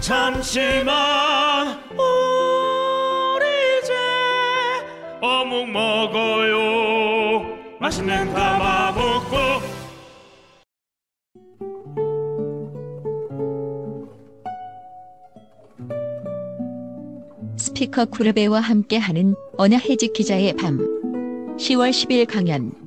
잠시만. 우리 이제 어묵 먹어요. 맛있는 가마먹고. 스피커 구르베와 함께하는 언어해직 기자의 밤. 10월 10일 강연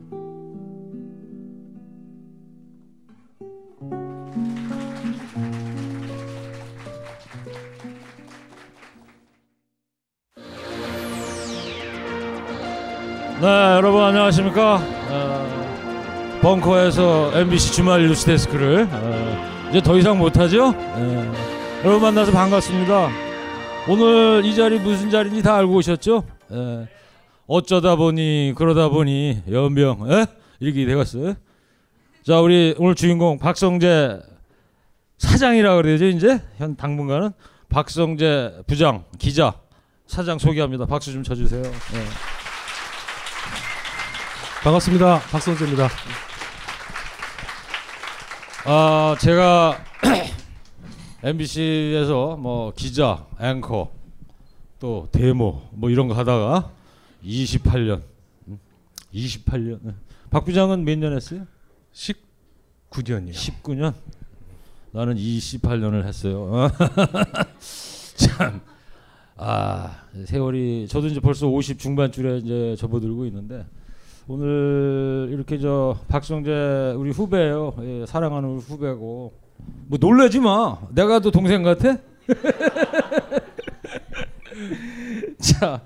안녕하십니까? 어, 벙커에서 MBC 주말 뉴스 데스크를 어, 이제 더 이상 못하죠? 예. 여러분 만나서 반갑습니다. 오늘 이 자리 무슨 자리인지 다 알고 오셨죠? 예. 어쩌다 보니 그러다 보니 연병 예? 이렇게 되었어요. 자, 우리 오늘 주인공 박성재 사장이라 그래야죠 이제 현 당분간은 박성재 부장 기자 사장 소개합니다. 박수 좀 쳐주세요. 예. 반갑습니다. 박성재입니다. 아 제가 MBC에서 뭐 기자, 앵커, 또 데모 뭐 이런 거 하다가 28년, 28년. 박 부장은 몇 년 했어요? 19년이요. 19년. 나는 28년을 했어요. 참. 아 세월이 저도 이제 벌써 50 중반줄에 이제 접어들고 있는데 오늘 이렇게 저 박성재 우리 후배예요. 예, 사랑하는 우리 후배고 뭐 놀라지 마. 내가 또 동생 같아? 자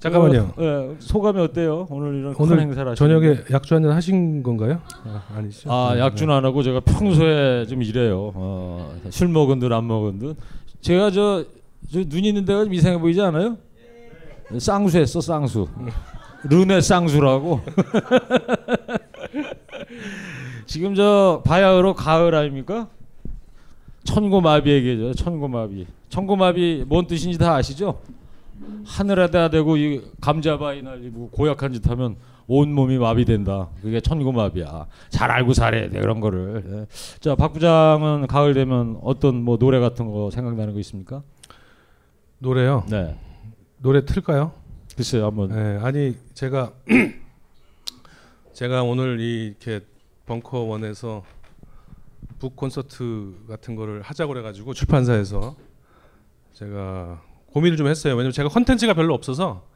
잠깐만요. 그, 예, 소감이 어때요? 오늘 이런 큰 오늘 행사를. 저녁에 약주 한잔 하신 건가요? 아, 아니죠. 아 네, 약주는 안 하고 제가 평소에 좀 이래요. 어, 술 먹은 듯 안 먹은 듯. 제가 저, 저 눈이 있는 데가 좀 이상해 보이지 않아요? 쌍수했어 쌍수. 르네 쌍수라고. 지금 저 바야흐로 가을 아닙니까? 천고마비 얘기죠. 천고마비. 천고마비 뭔 뜻인지 다 아시죠? 하늘에다 대고 이 감자바위 날리고 고약한 짓 하면 온 몸이 마비된다. 그게 천고마비야. 잘 알고 살아야 돼 그런 거를. 예. 자, 박 부장은 가을 되면 어떤 뭐 노래 같은 거 생각나는 거 있습니까? 노래요. 네. 노래 틀까요? 글쎄요 한번. 네, 아니 제가 제가 오늘 이 이렇게 벙커 원에서 북 콘서트 같은 거를 하자고 그래가지고 출판사에서 제가 고민을 좀 했어요. 왜냐면 제가 컨텐츠가 별로 없어서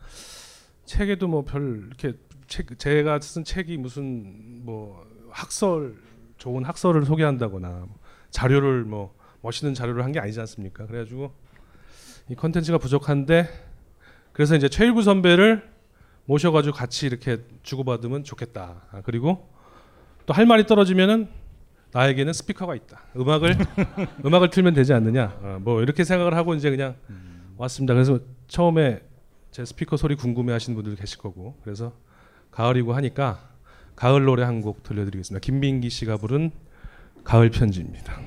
책에도 뭐 별 이렇게 책 제가 쓴 책이 무슨 뭐 학설 좋은 학설을 소개한다거나 뭐 자료를 뭐 멋있는 자료를 한 게 아니지 않습니까? 그래가지고 이 컨텐츠가 부족한데 그래서 이제 최일구 선배를 모셔가지고 같이 이렇게 주고받으면 좋겠다. 아, 그리고 또 할 말이 떨어지면은 나에게는 스피커가 있다. 음악을 음악을 틀면 되지 않느냐. 어, 뭐 이렇게 생각을 하고 이제 그냥 왔습니다. 그래서 처음에 제 스피커 소리 궁금해하시는 분들 계실 거고 그래서 가을이고 하니까 가을 노래 한 곡 들려드리겠습니다. 김민기 씨가 부른 가을 편지입니다.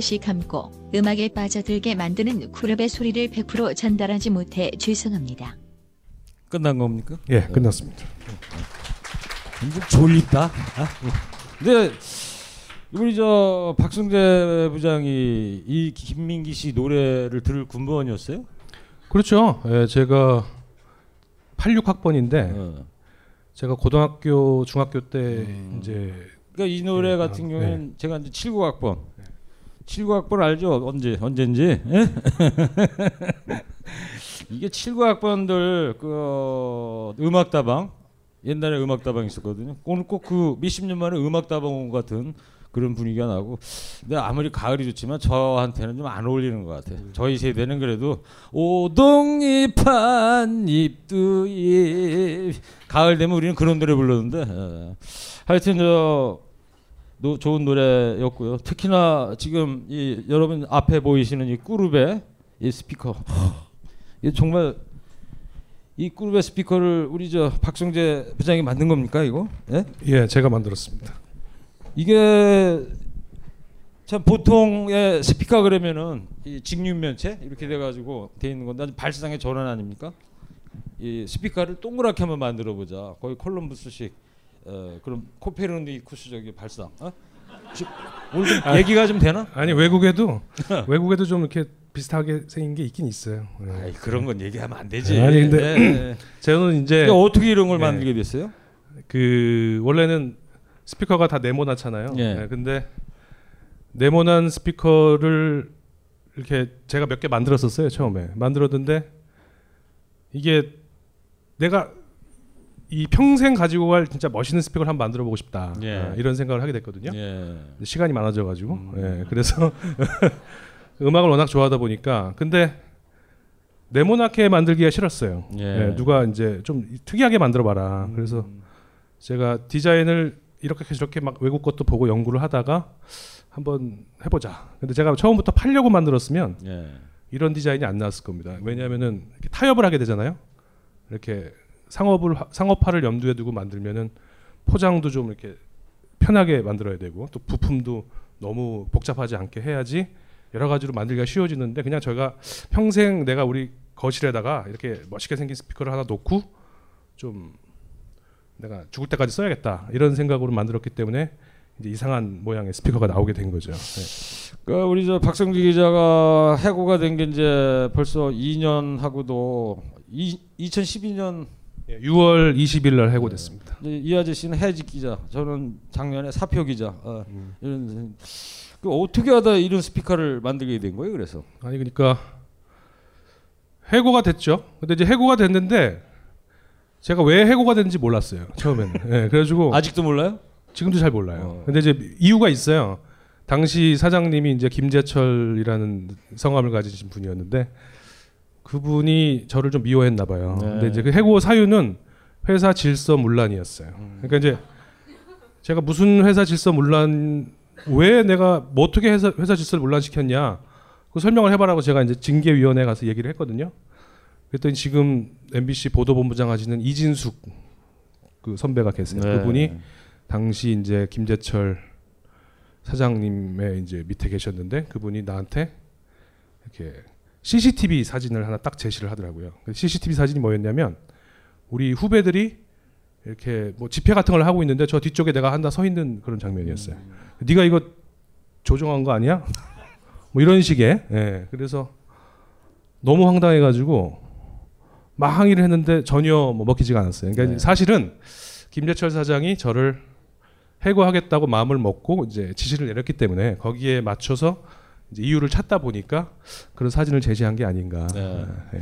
지그시 감고 음악에 빠져들게 만드는 그룹의 소리를 100% 전달하지 못해 죄송합니다. 끝난 겁니까? 예, 끝났습니다. 좀 졸립다. 아? 근데 우리 저 박승재 부장이 이 김민기 씨 노래를 들을 군번이었어요? 그렇죠. 예, 제가 86학번인데 어. 제가 고등학교 중학교 때 이제 그러니까 이 노래 예, 같은 아, 경우에는 제가 이제 79학번. 79학번 알죠? 언제 언제인지? 예? 이게 79학번들 그 음악다방 옛날에 음악다방 있었거든요. 오늘 꼭 그 몇십 년 만에 음악다방 같은 그런 분위기가 나고 근데 아무리 가을이 좋지만 저한테는 좀 안 어울리는 것 같아요. 저희 세대는 그래도 오동잎 한 잎두잎 가을 되면 우리는 그런 노래 불렀는데 예. 하여튼 저 노, 좋은 노래였고요. 특히나 지금 이 여러분 앞에 보이시는 이 그룹의 이 스피커 이 정말 이 그룹의 스피커를 우리 저 박성제 부장이 만든 겁니까 이거? 예? 예, 제가 만들었습니다. 이게 참 보통의 스피커 그러면은 이 직육면체 이렇게 돼가지고 돼 있는 건데 발상의 전환 아닙니까? 이 스피커를 동그랗게 한번 만들어 보자. 거의 콜럼부스식 어, 그럼 코페르니쿠스적인 발상. 어? 지- 오늘 좀 아, 얘기가 좀 되나? 아니 외국에도 외국에도 좀 이렇게 비슷하게 생긴 게 있긴 있어요. 예. 아이, 그런 건 얘기하면 안 되지. 아니 근데 예, 예. 저는 이제 어떻게 이런 걸 예. 만들게 됐어요? 그 원래는 스피커가 다 네모나잖아요. 예. 예, 근데 네모난 스피커를 이렇게 제가 몇 개 만들었었어요 처음에 만들었는데 이게 내가 이 평생 가지고 갈 진짜 멋있는 스피커를 한번 만들어 보고 싶다 예. 아, 이런 생각을 하게 됐거든요. 예. 시간이 많아져 가지고 예, 그래서 음악을 워낙 좋아하다 보니까 근데 네모나게 만들기가 싫었어요. 예. 예, 누가 이제 좀 특이하게 만들어 봐라. 그래서 제가 디자인을 이렇게 저렇게 막 외국 것도 보고 연구를 하다가 한번 해보자. 근데 제가 처음부터 팔려고 만들었으면 예. 이런 디자인이 안 나왔을 겁니다. 왜냐하면은 타협을 하게 되잖아요. 이렇게 상업을 상업화를 염두에 두고 만들면은 포장도 좀 이렇게 편하게 만들어야 되고 또 부품도 너무 복잡하지 않게 해야지 여러 가지로 만들기가 쉬워지는데 그냥 저희가 평생 내가 우리 거실에다가 이렇게 멋있게 생긴 스피커를 하나 놓고 좀 내가 죽을 때까지 써야겠다 이런 생각으로 만들었기 때문에 이제 이상한 모양의 스피커가 나오게 된 거죠. 네. 그 우리 저 박성기 기자가 해고가 된 게 이제 벌써 2년 하고도 이, 2012년 6월 20일 날 해고됐습니다. 이 아저씨는 해직 기자, 저는 작년에 사표 기자. 어, 이런 그 어떻게 하다 이런 스피커를 만들게 된 거예요? 그래서 아니 그러니까 해고가 됐죠. 근데 이제 해고가 됐는데 제가 왜 해고가 됐는지 몰랐어요. 처음에는. 예, 그래가지고 아직도 몰라요? 지금도 잘 몰라요. 어. 근데 이제 이유가 있어요. 당시 사장님이 이제 김재철이라는 성함을 가지신 분이었는데 그분이 저를 좀 미워했나 봐요. 네. 근데 이제 그 해고 사유는 회사 질서 문란이었어요. 음. 그러니까 이제 제가 무슨 회사 질서 문란 왜 내가 뭐 어떻게 회사 회사 질서를 문란시켰냐 그 설명을 해봐라고 제가 이제 징계위원회 에 가서 얘기를 했거든요. 그랬더니 지금 MBC 보도본부장 하시는 이진숙 그 선배가 계세요. 네. 그분이 당시 이제 김재철 사장님의 이제 밑에 계셨는데 그분이 나한테 이렇게 CCTV 사진을 하나 딱 제시를 하더라고요. 그 CCTV 사진이 뭐였냐면 우리 후배들이 이렇게 뭐 집회 같은 걸 하고 있는데 저 뒤쪽에 내가 한다 서 있는 그런 장면이었어요. 네가 이거 조종한 거 아니야? 뭐 이런 식의. 예. 그래서 너무 황당해가지고 막 항의를 했는데 전혀 뭐 먹히지가 않았어요. 그러니까 네. 사실은 김재철 사장이 저를 해고하겠다고 마음을 먹고 이제 지시를 내렸기 때문에 거기에 맞춰서 이제 이유를 찾다 보니까 그런 사진을 제시한 게 아닌가. 네. 예.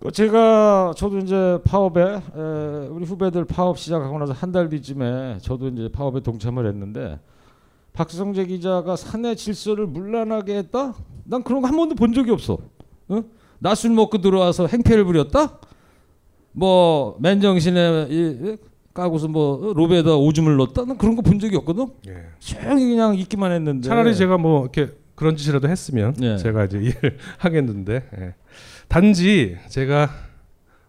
그 제가 저도 이제 파업에 에, 우리 후배들 파업 시작하고 나서 한 달 뒤쯤에 저도 이제 파업에 동참을 했는데 박성재 기자가 사내 질서를 문란하게 했다? 난 그런 거 한 번도 본 적이 없어. 어? 낮술 먹고 들어와서 행패를 부렸다? 뭐 맨정신에 이, 이, 까고서 뭐 로베에다 오줌을 넣었다? 난 그런 거 본 적이 없거든. 예. 조용히 그냥 있기만 했는데. 차라리 제가 뭐 이렇게 그런 짓이라도 했으면 네. 제가 이제 이해를 하겠는데 예. 단지 제가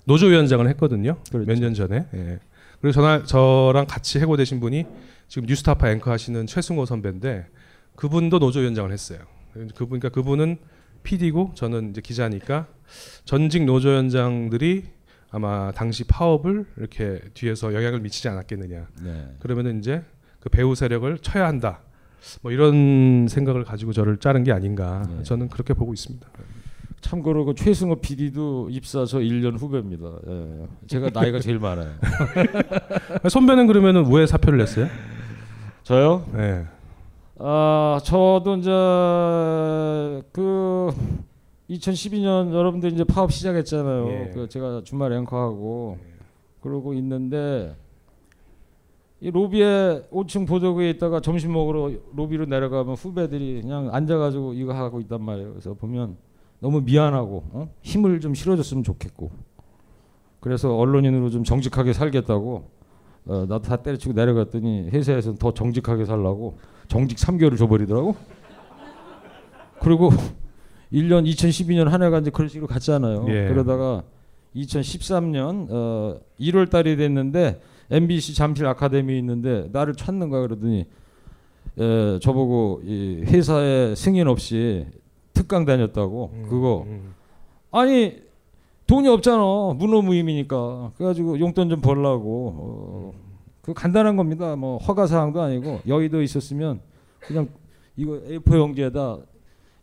노조위원장을 했거든요 그렇죠. 몇년 전에 예. 그리고 전화 저랑 같이 해고되신 분이 지금 뉴스타파 앵커 하시는 최승호 선배인데 그분도 노조위원장을 했어요 그분 그러니까 그분은 PD고 저는 이제 기자니까 전직 노조위원장들이 아마 당시 파업을 이렇게 뒤에서 영향을 미치지 않았겠느냐 네. 그러면은 이제 그 배우 세력을 쳐야 한다. 뭐 이런 생각을 가지고 저를 자른 게 아닌가. 네. 저는 그렇게 보고 있습니다. 참고로 그 최승호 PD도 입사 저 1년 후배입니다. 예. 제가 나이가 제일 많아요. 선배는 그러면은 왜 사표를 냈어요? 저요? 네. 아 저도 이제 그 2012년 여러분들 이제 파업 시작했잖아요. 예. 그 제가 주말 앵커하고 그러고 있는데 이 로비에 5층 보도국에 있다가 점심 먹으러 로비로 내려가면 후배들이 그냥 앉아가지고 이거 하고 있단 말이에요. 그래서 보면 너무 미안하고 어? 힘을 좀 실어줬으면 좋겠고 그래서 언론인으로 좀 정직하게 살겠다고 어, 나도 다 때려치고 내려갔더니 회사에서는 더 정직하게 살라고 정직 3개월을 줘버리더라고. 그리고 1년 2012년 한 해가 이제 그런 식으로 갔잖아요. 예. 그러다가 2013년 어, 1월 달이 됐는데 MBC 잠실 아카데미 있는데 나를 찾는 거야 그러더니 에, 저보고 이 회사에 승인 없이 특강 다녔다고 음, 그거. 음. 아니 돈이 없잖아. 무노무임이니까. 그래가지고 용돈 좀 벌라고. 어, 그 간단한 겁니다. 뭐 허가 사항도 아니고 여의도 있었으면 그냥 이거 A4 용지에다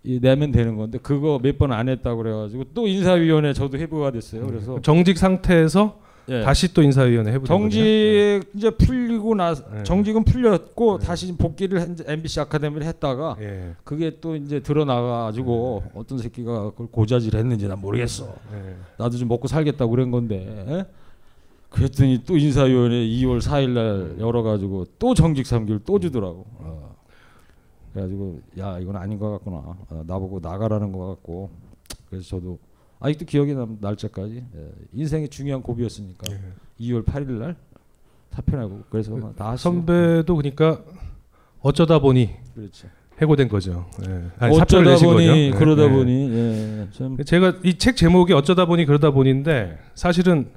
이 내면 되는 건데 그거 몇 번 안 했다고 그래가지고 또 인사위원회 저도 해부가 됐어요. 그래서 정직 상태에서 예. 다시 또 인사위원회 해보는 정직 이제 풀리고 나 예. 정직은 풀렸고 네. 다시 복귀를 한- MBC 아카데미를 했다가? 예. 그게 또 이제 드러나가지고 어떤 새끼가 그걸 고자질했는지 난 모르겠어. 예. 나도 좀 먹고 살겠다고 그런 건데. 에? 그랬더니 또 인사위원회 2월 4일 날 열어가지고 또 정직 3개월 또 주더라고. 어. 그래가지고 야 이건 아닌 것 같구나. 어, 나보고 나가라는 것 같고. 그래서 저도 아직도 기억이 남 날짜까지 예. 인생의 중요한 고비였으니까 예. 2월 8일 날 사표 내고 그래서 다 하시고. 선배도 그러니까 어쩌다 보니 그렇죠. 해고된 거죠. 예. 아니, 어쩌다 보니 거죠. 예, 그러다 예. 보니 예. 참 제가 이 책 제목이 어쩌다 보니 그러다 보니인데 사실은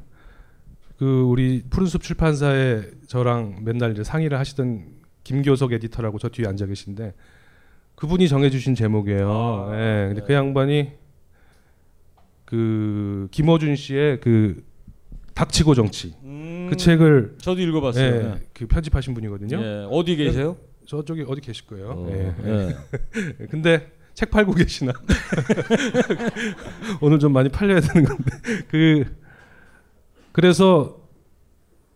그 우리 푸른숲 출판사에 저랑 맨날 이제 상의를 하시던 김교석 에디터라고 저 뒤에 앉아 계신데 그분이 정해주신 제목이에요. 아, 예. 근데 네. 그 양반이 그 김어준 씨의 그 닥치고 정치 그 책을 저도 읽어봤어요. 예, 예. 그 편집하신 분이거든요. 예, 어디 계세요? 저쪽에 어디 계실 거예요. 어, 예. 예. 근데 책 팔고 계시나? 오늘 좀 많이 팔려야 되는 건데 그 그래서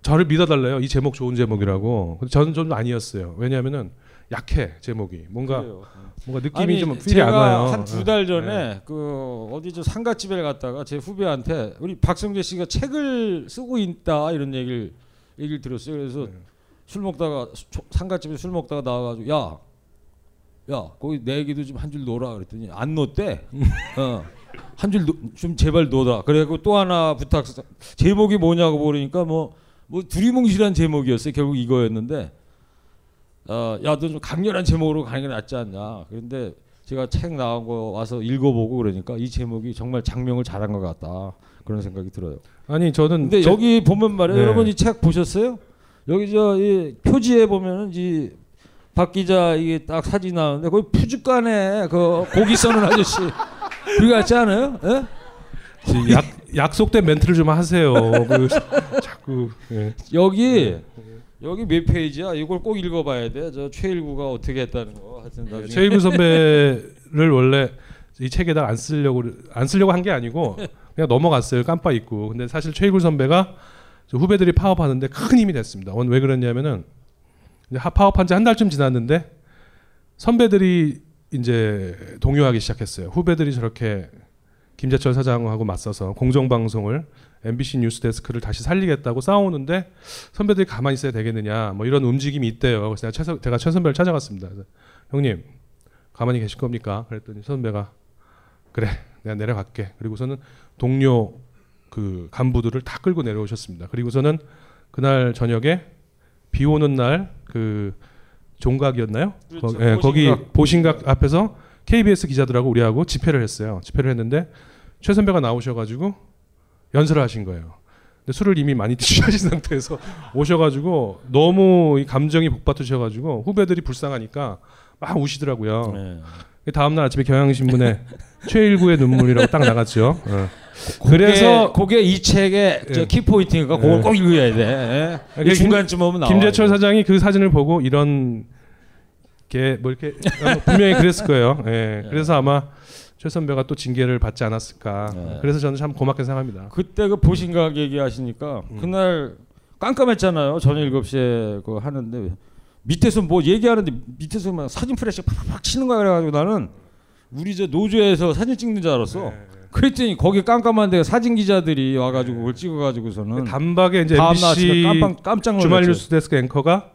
저를 믿어달래요. 이 제목 좋은 제목이라고. 저는 좀 아니었어요. 왜냐하면은 약해 제목이 뭔가 그래요. 뭔가 느낌이 아니, 좀 필이 안 와요. 한 두 달 전에 네. 그 어디 저 상가집에 갔다가 제 후배한테 우리 박성재 씨가 책을 쓰고 있다 이런 얘기를 얘기를 들었어요. 그래서 네. 술 먹다가 상가집에 술 먹다가 나와가지고 야, 야 거기 내기도 좀 한 줄 놓으라 그랬더니 안 놓대. 어. 한줄 좀 제발 놓으라. 그래갖고 또 하나 부탁 제목이 뭐냐고 물으니까 뭐 뭐 두리뭉실한 제목이었어요. 결국 이거였는데 어, 야너 좀 강렬한 제목으로 가는 게 낫지 않냐. 그런데 제가 책 나온 거 와서 읽어보고 그러니까 이 제목이 정말 장명을 잘한 것 같다 그런 생각이 들어요. 아니 저는 근데 제- 여기 보면 말이에요. 네. 여러분 이 책 보셨어요? 여기 저 이 표지에 보면은 이 박 기자 이게 딱 사진 나오는데 거기 푸주간에 그 고기 써는 아저씨 그거 같지 않아요? 예? 약 약속된 멘트를 좀 하세요. 그 자꾸 예. 여기 여기 몇 페이지야? 이걸 꼭 읽어봐야 돼. 저 최일구가 어떻게 했다는 거. 하여튼 나중에 최일구 선배를 원래 이 책에다 안 쓰려고 안 쓰려고 한 게 아니고 그냥 넘어갔어요. 깜빡 잊고. 근데 사실 최일구 선배가 저 후배들이 파업하는데 큰 힘이 됐습니다. 왜 그랬냐면은 파업한 지 한 달쯤 지났는데 선배들이 이제 동요하기 시작했어요. 후배들이 저렇게 김재철 사장하고 맞서서 공정방송을 MBC 뉴스 데스크를 다시 살리겠다고 싸우는데 선배들이 가만히 있어야 되겠느냐 뭐 이런 움직임이 있대요. 그래서 내가 최, 선- 제가 최 선배를 찾아갔습니다. 형님 가만히 계실 겁니까? 그랬더니 선배가 그래 내가 내려갈게. 그리고서는 동료 그 간부들을 다 끌고 내려오셨습니다. 그리고서는 그날 저녁에 비 오는 날 그 종각이었나요? 그렇죠. 거, 예, 거기 보신각. 보신각 앞에서 KBS 기자들하고 우리하고 집회를 했어요. 집회를 했는데 최 선배가 나오셔가지고 연설을 하신 거예요. 근데 술을 이미 많이 취하신 상태에서 오셔가지고 너무 이 감정이 복받으셔가지고 후배들이 불쌍하니까 막 우시더라고요. 네. 다음 날 아침에 경향신문에 최일구의 눈물이라고 딱 나갔죠. 어. 그래서 그래서 그게 이 책의 저 예. 키포인트니까 그걸 예. 꼭 읽어야 돼. 예. 중간쯤 오면 나와. 김재철 사장이 그 사진을 보고 이런 게뭐 이렇게 어, 분명히 그랬을 거예요. 예. 그래서 아마 최 선배가 또 징계를 받지 않았을까. 예. 그래서 저는 참 고맙게 생각합니다. 그때 그 보신각 얘기하시니까 음. 그날 깜깜했잖아요. 저녁 7시에 그 하는데 밑에서 뭐 얘기하는데 밑에서 막 사진 플래시 팍팍 치는 거야 그래가지고 나는 우리 저 노조에서 사진 찍는 줄 알았어. 네. 그랬더니 거기 깜깜한데 사진 기자들이 와가지고 그걸 찍어가지고서는 단박에 이제 MBC 깜빡 깜짝. 주말 뉴스 데스크 앵커가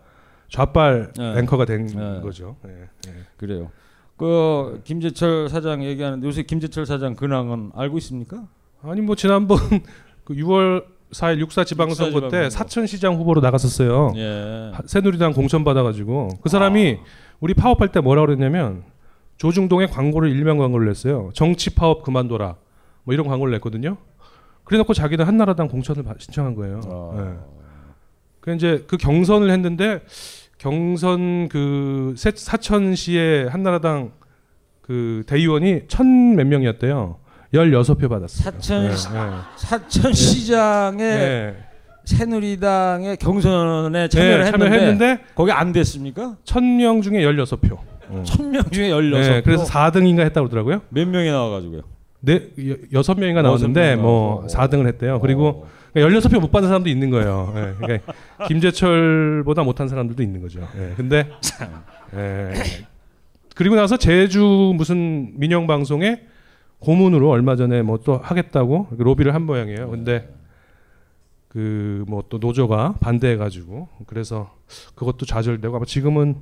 좌빨 네. 앵커가 된 네. 거죠. 예, 예. 그래요. 그 김재철 사장 얘기하는데 요새 김재철 사장 근황은 알고 있습니까? 아니 뭐 지난번 그 6월 4일 6사 지방선거 육사 때 지방선거. 사천시장 후보로 나갔었어요. 예. 하- 새누리당 공천 받아가지고 그 사람이 우리 파업할 때 뭐라 그랬냐면 조중동에 광고를 일명 광고를 냈어요. 정치 파업 그만둬라 뭐 이런 광고를 냈거든요. 그래놓고 자기는 한나라당 공천을 받- 신청한 거예요. 예. 그 이제 그 경선을 했는데 경선 그 세- 사천시의 한나라당 그 대의원이 천 몇 명이었대요. 16표 받았어요. 사천 예, 예. 사천 시장의 예. 새누리당의 경선에 참여를 네, 했는데, 참여했는데 거기 안 됐습니까? 천 명 중에 16표. 천명 중에 16. 네, 그래서 4등인가 했다고 그러더라고요. 몇 명이 나와 가지고요. 네, 여- 여섯 명인가 나왔는데 여섯 명뭐 나와서. 4등을 했대요. 그리고 그러니까 16표 못 받은 사람도 있는 거예요. 예, 그러니까 김재철보다 못한 사람들도 있는 거죠. 예, 근데 예, 그리고 나서 제주 무슨 민영 방송에 고문으로 얼마 전에 뭐 또 하겠다고 로비를 한 모양이에요. 근데 그 뭐 또 노조가 반대해 가지고 그래서 그것도 좌절되고 아마 지금은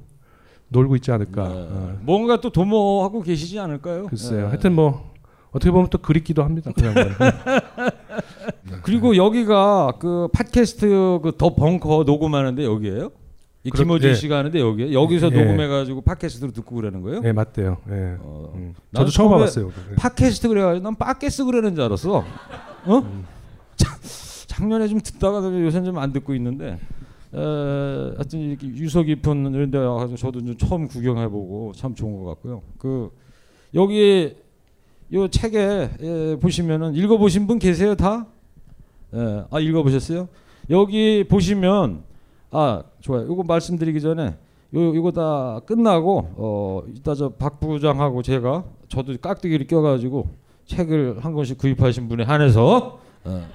놀고 있지 않을까. 어, 뭔가 또 도모하고 계시지 않을까요? 글쎄요. 예. 하여튼 뭐 어떻게 보면 또 그립기도 합니다. 그 양반. 그리고 여기가 그 팟캐스트 그 더 벙커 녹음하는데 여기에요? 이 그렇- 김호준 예. 씨가 하는데 여기에 여기서 예. 녹음해가지고 팟캐스트로 듣고 그러는 거예요? 네 맞대요. 예. 어. 음. 저도 처음 와봤어요. 팟캐스트 그래가지고 난 팟캐스트 그러는 줄 알았어. 어? 자, 작년에 좀 듣다가 요새 는 좀 안 듣고 있는데. 에, 하여튼 이렇게 유서 깊은 이런 데 와가지고 저도 좀 처음 구경해보고 참 좋은 것 같고요. 그 여기 요 책에 예, 보시면은 읽어보신 분 계세요 다? 예, 아 읽어보셨어요? 여기 보시면 아 좋아요. 이거 말씀드리기 전에 요 이거 다 끝나고 어 이따 저 박 부장하고 제가 저도 깍두기를 껴가지고 책을 한 권씩 구입하신 분에 한해서 어,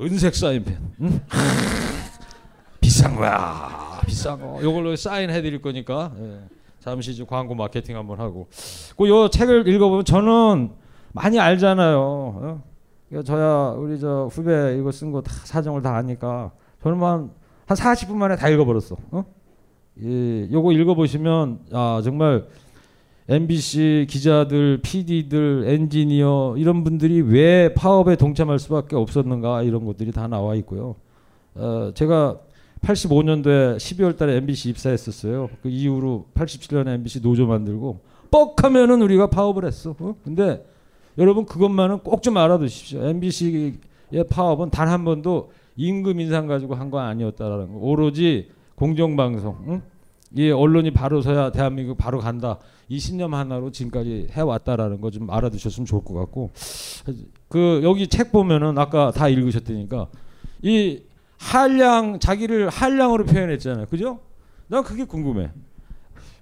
은색 사인펜 응? 비싼 거야 비싼 거 요걸로 사인해 드릴 거니까 예. 잠시 이제 광고 마케팅 한번 하고 그요 책을 읽어보면 저는 많이 알잖아요 어? 저야 우리 저 후배 이거 쓴 거 다 사정을 다 아니까 저는만 한 40분 만에 다 읽어버렸어. 어? 예, 요거 읽어보시면 아 정말 MBC 기자들, PD들, 엔지니어 이런 분들이 왜 파업에 동참할 수밖에 없었는가 이런 것들이 다 나와 있고요. 어, 제가 85년도에 12월 달에 MBC 입사했었어요. 그 이후로 87년에 MBC 노조 만들고 뻑 하면은 우리가 파업을 했어. 어? 근데 여러분 그것만은 꼭 좀 알아두십시오. MBC의 파업은 단 한 번도 임금 인상 가지고 한거 아니었다라는 거. 오로지 공정방송, 응? 이 언론이 바로 서야 대한민국 바로 간다. 이 신념 하나로 지금까지 해왔다라는 거 좀 알아두셨으면 좋을 것 같고 그 여기 책 보면은 아까 다 읽으셨다니까 이 한량 자기를 한량으로 표현했잖아요, 그죠? 난 그게 궁금해.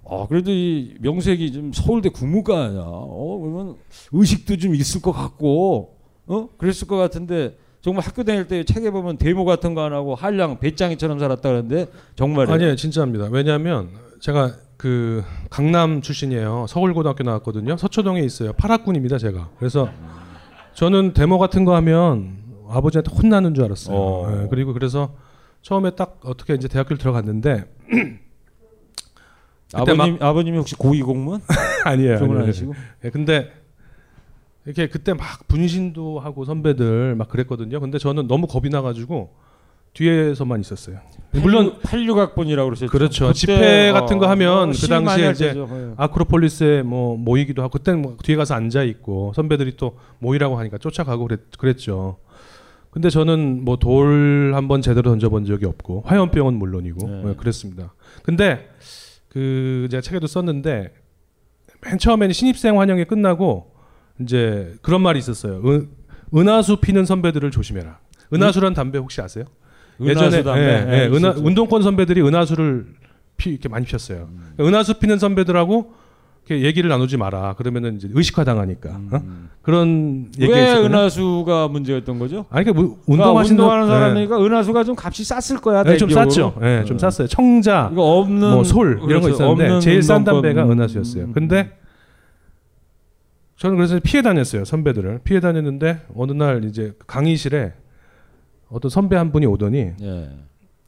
아 그래도 이 명색이 좀 서울대 국문과야. 어 그러면 의식도 좀 있을 것 같고 어 그랬을 것 같은데 정말 학교 다닐 때 책에 보면 데모 같은 거 안 하고 한량 배짱이처럼 살았다 그러는데 정말 아니에요, 진짜입니다. 왜냐하면 제가 그 강남 출신이에요. 서울고등학교 나왔거든요. 서초동에 있어요. 파락군입니다, 제가. 그래서 저는 데모 같은 거 하면 아버지한테 혼나는 줄 알았어요. 어. 예, 그리고 그래서 처음에 딱 어떻게 이제 대학교를 들어갔는데 그때 아버님 아버님이 혹시 고위 공무원? 아니에요. 그런 건 아니에요. 아니시고? 예, 근데 이렇게 그때 막 분신도 하고 선배들 막 그랬거든요. 근데 저는 너무 겁이 나가지고 뒤에서만 있었어요. 물론 86학번이라고 그러셨죠. 그렇죠. 그때, 집회 어, 같은 거 하면 어, 그 당시에 할 이제 때죠. 예. 아크로폴리스에 뭐 모이기도 하고 그때는 뭐 뒤에 가서 앉아 있고 선배들이 또 모이라고 하니까 쫓아가고 그랬, 그랬죠. 근데 저는 뭐 돌 한번 제대로 던져본 적이 없고 화염병은 물론이고 네. 뭐 그랬습니다. 근데 그 제가 책에도 썼는데 맨 처음에는 신입생 환영회 끝나고 이제 그런 말이 있었어요. 은, 은하수 피는 선배들을 조심해라. 은하수란 담배 혹시 아세요? 은하수 담배. 예, 예, 예, 은하. 운동권 선배들이 은하수를 피, 이렇게 많이 피웠어요. 그러니까 은하수 피는 선배들하고 얘기를 나누지 마라. 그러면은 이제 의식화 당하니까 어? 그런 얘기 왜. 은하수가 문제였던 거죠? 아니 그러니까 뭐 그러니까 운동하시는 운동하는 네. 사람이니까 은하수가 좀 값이 쌌을 거야. 네, 좀. 쌌죠. 예, 좀 어. 쌌어요. 청자, 이거 없는 뭐솔 이런 거 그렇죠. 있었는데 제일 싼. 담배가 은하수였어요. 근데 저는 그래서 피해 다녔어요 선배들을 피해 다녔는데 어느 날 이제 강의실에 어떤 선배 한 분이 오더니 예.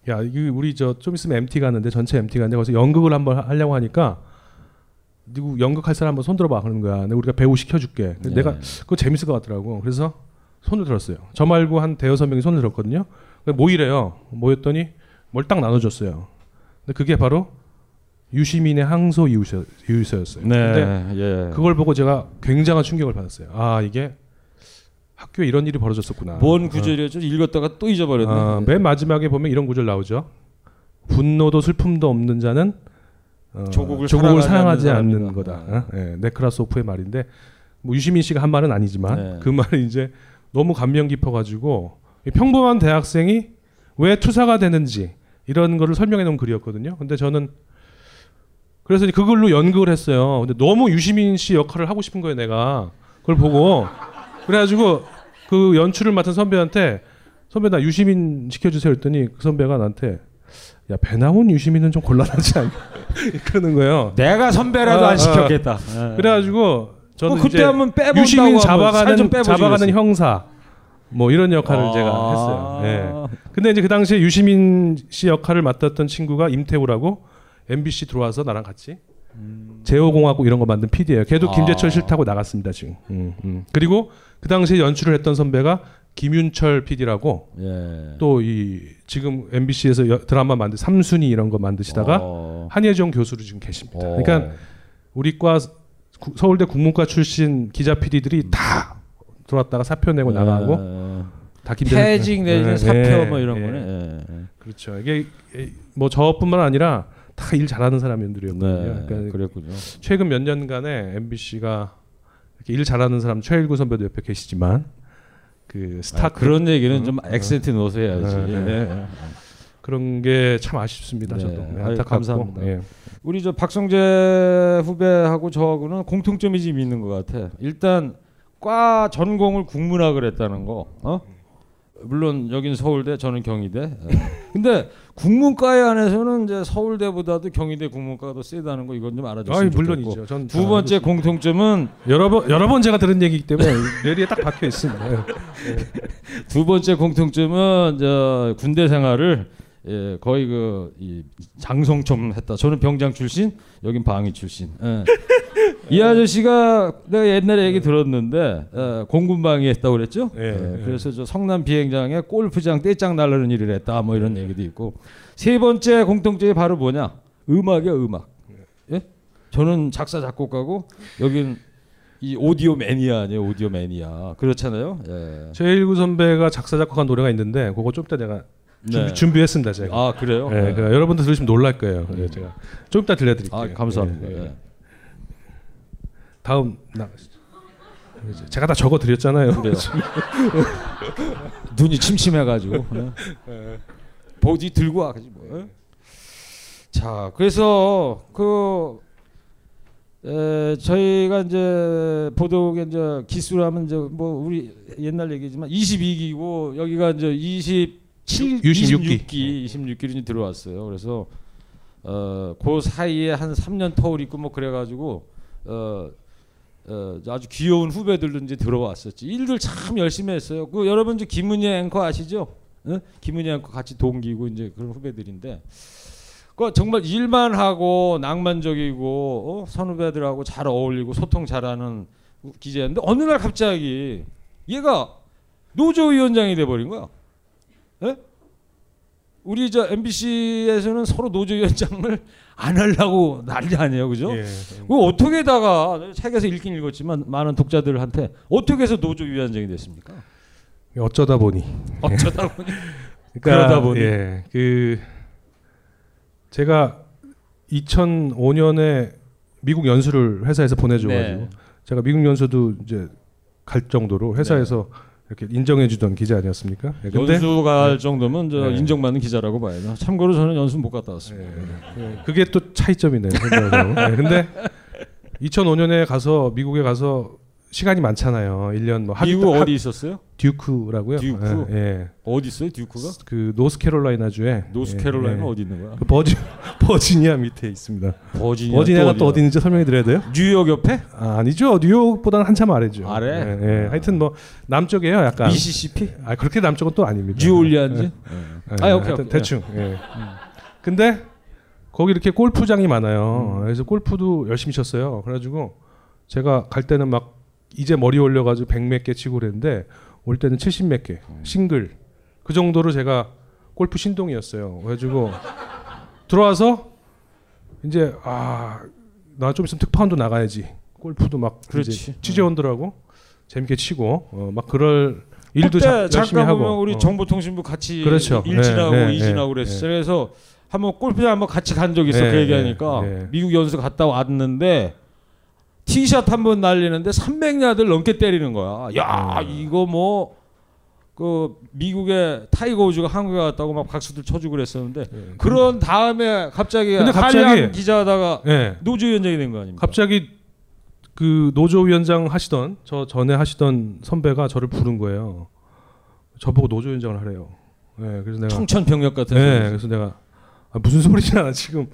야, 우리 저 좀 있으면 MT 가는데 전체 MT 가는데 거기서 연극을 한번 하- 하려고 하니까 누구 연극할 사람 한번 손 들어봐 그러는 거야. 내가 우리가 배우 시켜줄게. 네. 내가 그거 재밌을 것 같더라고. 그래서 손을 들었어요. 저 말고 한 대여섯 명이 손을 들었거든요. 모이래요. 모였더니 뭘 딱 나눠줬어요. 근데 그게 바로 유시민의 항소 이유서, 이유서였어요. 네. 근데 예. 그걸 보고 제가 굉장한 충격을 받았어요. 아 이게 학교에 이런 일이 벌어졌었구나. 뭔 구절이었죠? 읽었다가 또 잊어버렸네. 아, 맨 마지막에 보면 이런 구절 나오죠. 분노도 슬픔도 없는 자는 어, 조국을 조국을 사랑하지 않는. 거다. 어? 예, 네크라소프의 말인데 뭐 유시민 씨가 한 말은 아니지만 네. 그 말이 이제 너무 감명 깊어가지고 이 평범한 대학생이 왜 투사가 되는지 이런 거를 설명해 놓은 글이었거든요. 근데 저는 그래서 그걸로 연극을 했어요. 근데 너무 유시민 씨 역할을 하고 싶은 거예요, 내가. 그걸 보고. 그래가지고 그 연출을 맡은 선배한테 선배 나 유시민 시켜주세요 했더니 그 선배가 나한테 야 배 나온 유시민은 좀 곤란하지 않냐 그러는 거예요. 내가 선배라도 아, 안 아. 시켰겠다. 예. 그래가지고 저는 어, 그때 한번 빼본다고 유시민 잡아가는 잡아가는. 형사 뭐 이런 역할을 아. 제가 했어요. 예. 근데 이제 그 당시에 유시민 씨 역할을 맡았던 친구가 임태우라고 MBC 들어와서 나랑 같이 제호공화국 이런 거 만든 PD예요. 걔도 아. 김재철 싫다고 나갔습니다 지금. 음, 음. 그리고 그 당시에 연출을 했던 선배가 김윤철 PD라고 예. 또이 지금 MBC에서 여, 드라마 만드 삼순이 이런 거 만드시다가 어. 한예종 교수로 지금 계십니다. 어. 그러니까 우리과 구- 서울대 국문과 출신 기자 PD들이 다 들어왔다가 사표 내고 나가고 예. 다 김재철 퇴직 내지는 예, 사표 예, 뭐 이런 예. 거네. 예. 그렇죠. 이게 뭐 저뿐만 아니라 다 일 잘하는 사람들이었거든요. 네, 그러니까 그랬군요. 최근 몇 년간에 MBC가 이렇게 일 잘하는 사람 최일구 선배도 옆에 계시지만 그 스타 아, 그런 얘기는 어, 좀 어. 액센트 넣어서 해야지. 네, 네. 예. 그런 게 참 아쉽습니다. 네. 저도 네, 안타깝고 감사합니다. 예. 우리 저 박성재 후배하고 저하고는 공통점이 좀 있는 것 같아. 일단 과 전공을 국문학을 했다는 거. 어? 물론 여긴 서울대, 저는 경희대. 예. 근데 국문과에 한해서는 이제 서울대보다도 경희대 국문과가 더 세다는 거 이건 좀 알아줬으면 좋겠고. 물론이죠. 전 두 번째 공통점은 여러 번 여러 번 제가 들은 얘기이기 때문에 뇌리에 딱 박혀 있습니다. 예. 두 번째 공통점은 저 군대 생활을 예, 거의 그이 장성점 했다. 저는 병장 출신, 여긴 방위 출신. 예. 이 아저씨가 내가 옛날에 얘기 들었는데 어, 공군방위 했다고 그랬죠. 예, 예, 예. 그래서 저 성남 비행장에 골프장 떼짱 날르는 일을 했다. 뭐 이런 얘기도 있고 세 번째 공통점이 바로 뭐냐? 음악이야 음악. 예? 저는 작사 작곡가고 여기는 이 오디오 매니아 아니에요 오디오 매니아 그렇잖아요. 예. 제1구 선배가 작사 작곡한 노래가 있는데 그거 좀 이따 내가 네. 준비, 했습니다 제가. 아 그래요? 예, 네. 그러니까 여러분들 들으시면 놀랄 거예요. 그래서 제가 좀 이따 들려드릴게요. 아 감사합니다. 예, 예. 예. 다음 나가시죠. 제가 다 적어 드렸잖아요. 눈이 침침해가지고 예. 보디 들고 와 그지 뭐. 예? 자 그래서 그 에, 저희가 이제 보도국에 이제 기수로 하면 이제 뭐 우리 옛날 얘기지만 22기고 여기가 이제 27 26 기. 26기 26기로 들어왔어요. 그래서 어 그 사이에 한 3년 터울 있고 뭐 그래가지고 어. 어, 아주 귀여운 후배들도 이제 들어왔었지. 일들 참 열심히 했어요. 그 여러분 김은희 앵커 아시죠? 응? 김은희 앵커 같이 동기고 이제 그런 후배들인데, 그 정말 일만 하고 낭만적이고 어? 선후배들하고 잘 어울리고 소통 잘하는 기자였는데 어느 날 갑자기 얘가 노조위원장이 돼버린 거야. 예? 우리 저 MBC에서는 서로 노조위원장을 안 하려고 난리 아니에요, 그죠? 예. 그 어떻게다가 책에서 읽긴 읽었지만 많은 독자들한테 어떻게 해서 노조 위원장이 됐습니까? 어쩌다 보니. 어쩌다 보니 그러니까, 그러다 보니. 예, 그 제가 2005년에 미국 연수를 회사에서 보내줘가지고 네. 제가 미국 연수도 이제 갈 정도로 회사에서 이렇게 인정해주던 기자 아니었습니까? 예, 근데 연수 갈 정도면 저 네. 인정받는 기자라고 봐야죠. 참고로 저는 연수 못 갔다 왔습니다. 예, 그게 또 차이점이네요. 근데 2005년에 가서 미국에 가서 시간이 많잖아요. 1년 뭐 합- 미국 합- 어디 있었어요? 듀크라고요. 듀크? 예, 예. 어디 있어요, 듀크가? 그 노스캐롤라이나 주에 노스캐롤라이나 예, 예. 어디 있는 거야? 그 버지 버지니아 밑에 있습니다. 버지니아 버지니아가 또 또? 어디 있는지 설명해 드려야 돼요? 뉴욕 옆에? 아, 아니죠. 뉴욕보다는 한참 아래죠. 아래? 예, 예. 하여튼 뭐 남쪽이에요, 약간. 미시시피? 아, 그렇게 남쪽은 또 아닙니다. 뉴올리안즈? 예. 예. 예, 아, 오케이, 오케이. 대충. 예. 근데 거기 이렇게 골프장이 음. 많아요. 그래서 골프도 열심히 쳤어요. 그래가지고 제가 갈 때는 막 이제 머리 올려가지고 백몇개 치고 그랬는데 올 때는 70몇개 음. 싱글 그 정도로 제가 골프 신동이었어요. 그래가지고 들어와서 이제 아 나 좀 있으면 특파원도 나가야지. 골프도 막 그렇지. 취재원들하고 재밌게 치고 어, 막 그럴 일도 자, 잠깐 하고 보면 우리 어. 정보통신부 같이 그렇죠. 일진하고 예, 예, 이진하고 예, 그랬어요. 그래서 한번 골프장 한번 같이 간 적이 있어. 예, 그 얘기하니까 예, 예. 미국 연수 갔다 왔는데 티샷 한 번 날리는데 300야드를 넘게 때리는 거야. 야 예. 이거 뭐. 그 미국의 타이거 우즈가 한국에 왔다고 막 박수들 쳐주고 그랬었는데 그런 다음에 갑자기 근데 갑자기- 기자하다가 예. 노조위원장이 된 거 아닙니까? 갑자기 그 노조위원장 하시던 저 전에 하시던 선배가 저를 부른 거예요. 저보고 노조위원장을 하래요. 예, 그래서 내가 청천벽력 같은 예. 그래서 내가 아, 무슨 소리냐 지금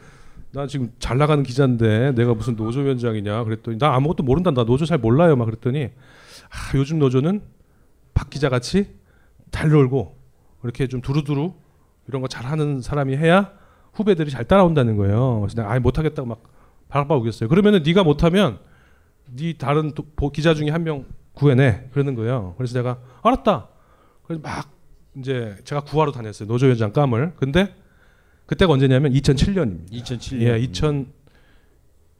나 지금 잘 나가는 기자인데 내가 무슨 노조위원장이냐 그랬더니 나 아무것도 모른다 나 노조 잘 몰라요 막 그랬더니 아, 요즘 노조는 박 기자 같이 잘 놀고 이렇게 좀 두루두루 이런 거 잘하는 사람이 해야 후배들이 잘 따라온다는 거예요. 그래서 내가 아예 못하겠다고 막 바락바락 우겼어요. 그러면은 네가 못하면 네 다른 또 보- 기자 중에 한 명 구해내 그러는 거예요. 그래서 내가 알았다. 그래서 막 이제 제가 구하러 다녔어요. 노조위원장 감을. 근데 그때가 언제냐면 2007년입니다. 2007년. 예,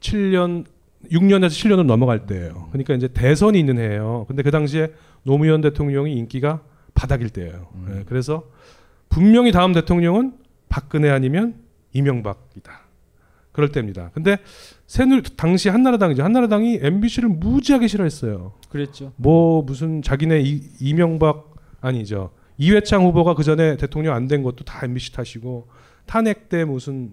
2007년 6년에서 7년으로 넘어갈 때예요. 그러니까 이제 대선이 있는 해예요. 근데 그 당시에 노무현 대통령이 인기가 바닥일 때예요. 예, 그래서 분명히 다음 대통령은 박근혜 아니면 이명박이다. 그럴 때입니다. 근데 새누리 당시 한나라당이죠. 한나라당이 MBC를 무지하게 싫어했어요. 그랬죠. 뭐 무슨 자기네 이, 이명박 아니죠. 이회창 후보가 그 전에 대통령 안 된 것도 다 MBC 탓이고 탄핵 때 무슨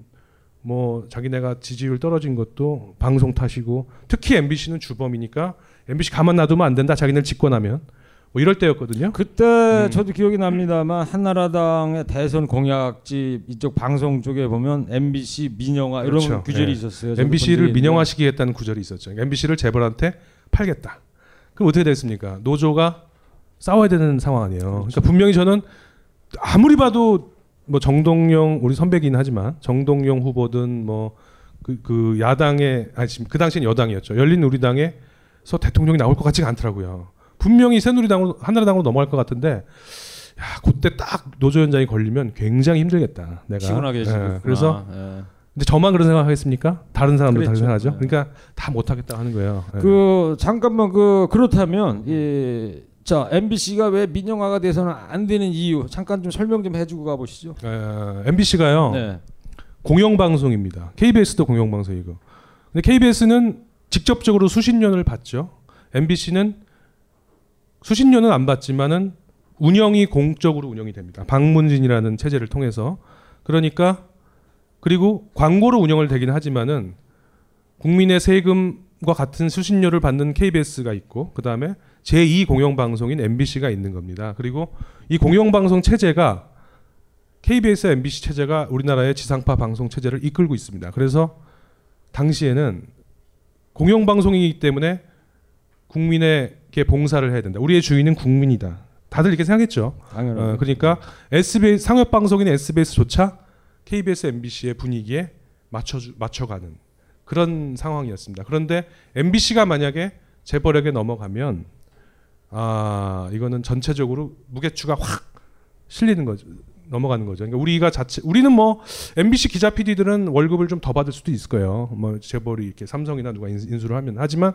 뭐 자기네가 지지율 떨어진 것도 방송 탓이고 특히 MBC는 주범이니까 MBC 가만 놔두면 안 된다. 자기네를 집권하면 뭐 이럴 때였거든요. 그때 음. 저도 기억이 납니다만 한나라당의 대선 공약집 이쪽 방송 쪽에 보면 MBC 민영화 이런 그렇죠. 규절이 예. 있었어요. MBC를. 민영화시키겠다는 구절이 있었죠. MBC를 재벌한테 팔겠다. 그럼 어떻게 됐습니까? 노조가 싸워야 되는 상황 아니에요. 그러니까 분명히 저는 아무리 봐도 뭐 정동영 우리 선배긴 하지만 정동영 후보든 뭐그 그 야당의 아니 지금 그 당시엔 여당이었죠. 열린 우리당에서 대통령이 나올 것 같지가 않더라고요. 분명히 새누리당으로 한나라당으로 넘어갈 것 같은데 야 그때 딱 노조위원장이 걸리면 굉장히 힘들겠다. 내가 피곤하게 예. 그래서 예. 근데 저만 그런 생각하겠습니까? 다른 사람도 다른 그랬죠. 생각하죠. 네. 그러니까 다 못하겠다 하는 거예요. 예. 그 잠깐만 그 그렇다면 이, 자 MBC가 왜 민영화가 돼서는 안 되는 이유 잠깐 좀 설명 좀 해주고 가보시죠. 에, MBC가요. 네. 공영방송입니다. KBS도 공영방송이고. 근데 KBS는 직접적으로 수신료를 받죠. MBC는 수신료는 안 받지만은 운영이 공적으로 운영이 됩니다. 방문진이라는 체제를 통해서. 그러니까 그리고 광고로 운영을 되긴 하지만은 국민의 세금과 같은 수신료를 받는 KBS가 있고 그다음에 제2 공영방송인 MBC가 있는 겁니다. 그리고 이 공영방송 체제가 KBS, MBC 체제가 우리나라의 지상파 방송 체제를 이끌고 있습니다. 그래서 당시에는 공영방송이기 때문에 국민에게 봉사를 해야 된다. 우리의 주인은 국민이다. 다들 이렇게 생각했죠. 당연하죠. 어, 그러니까 SBS 상업 방송인 SBS조차 KBS, MBC의 분위기에 맞춰 맞춰가는 그런 상황이었습니다. 그런데 MBC가 만약에 재벌에게 넘어가면 아 이거는 전체적으로 무게추가 확 실리는 거죠. 넘어가는 거죠. 그러니까 우리가 자체 우리는 뭐 MBC 기자 PD들은 월급을 좀 더 받을 수도 있을 거예요. 뭐 재벌이 이렇게 삼성이나 누가 인- 인수를 하면 하지만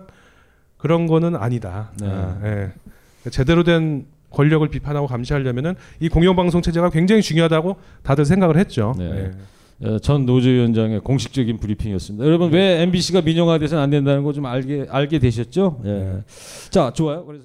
그런 거는 아니다. 네. 아, 예. 제대로 된 권력을 비판하고 감시하려면은 이 공영방송 체제가 굉장히 중요하다고 다들 생각을 했죠. 네. 예. 어, 전 노조위원장의 공식적인 브리핑이었습니다. 여러분 왜 MBC가 민영화돼서는 안 된다는 거 좀 알게 알게 되셨죠? 예. 자 좋아요. 그래서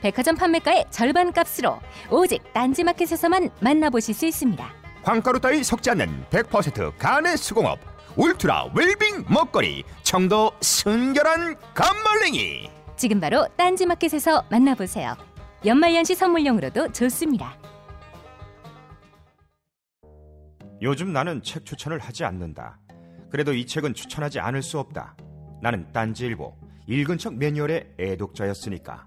백화점 판매가의 절반 값으로 오직 딴지마켓에서만 만나보실 수 있습니다. 황가루 따위 섞지 않는 100% 간의 수공업 울트라 웰빙 먹거리 청도 순결한 감말랭이 지금 바로 딴지마켓에서 만나보세요. 연말연시 선물용으로도 좋습니다. 요즘 나는 책 추천을 하지 않는다. 그래도 이 책은 추천하지 않을 수 없다. 나는 딴지일보 읽은 척 매뉴얼의 애독자였으니까.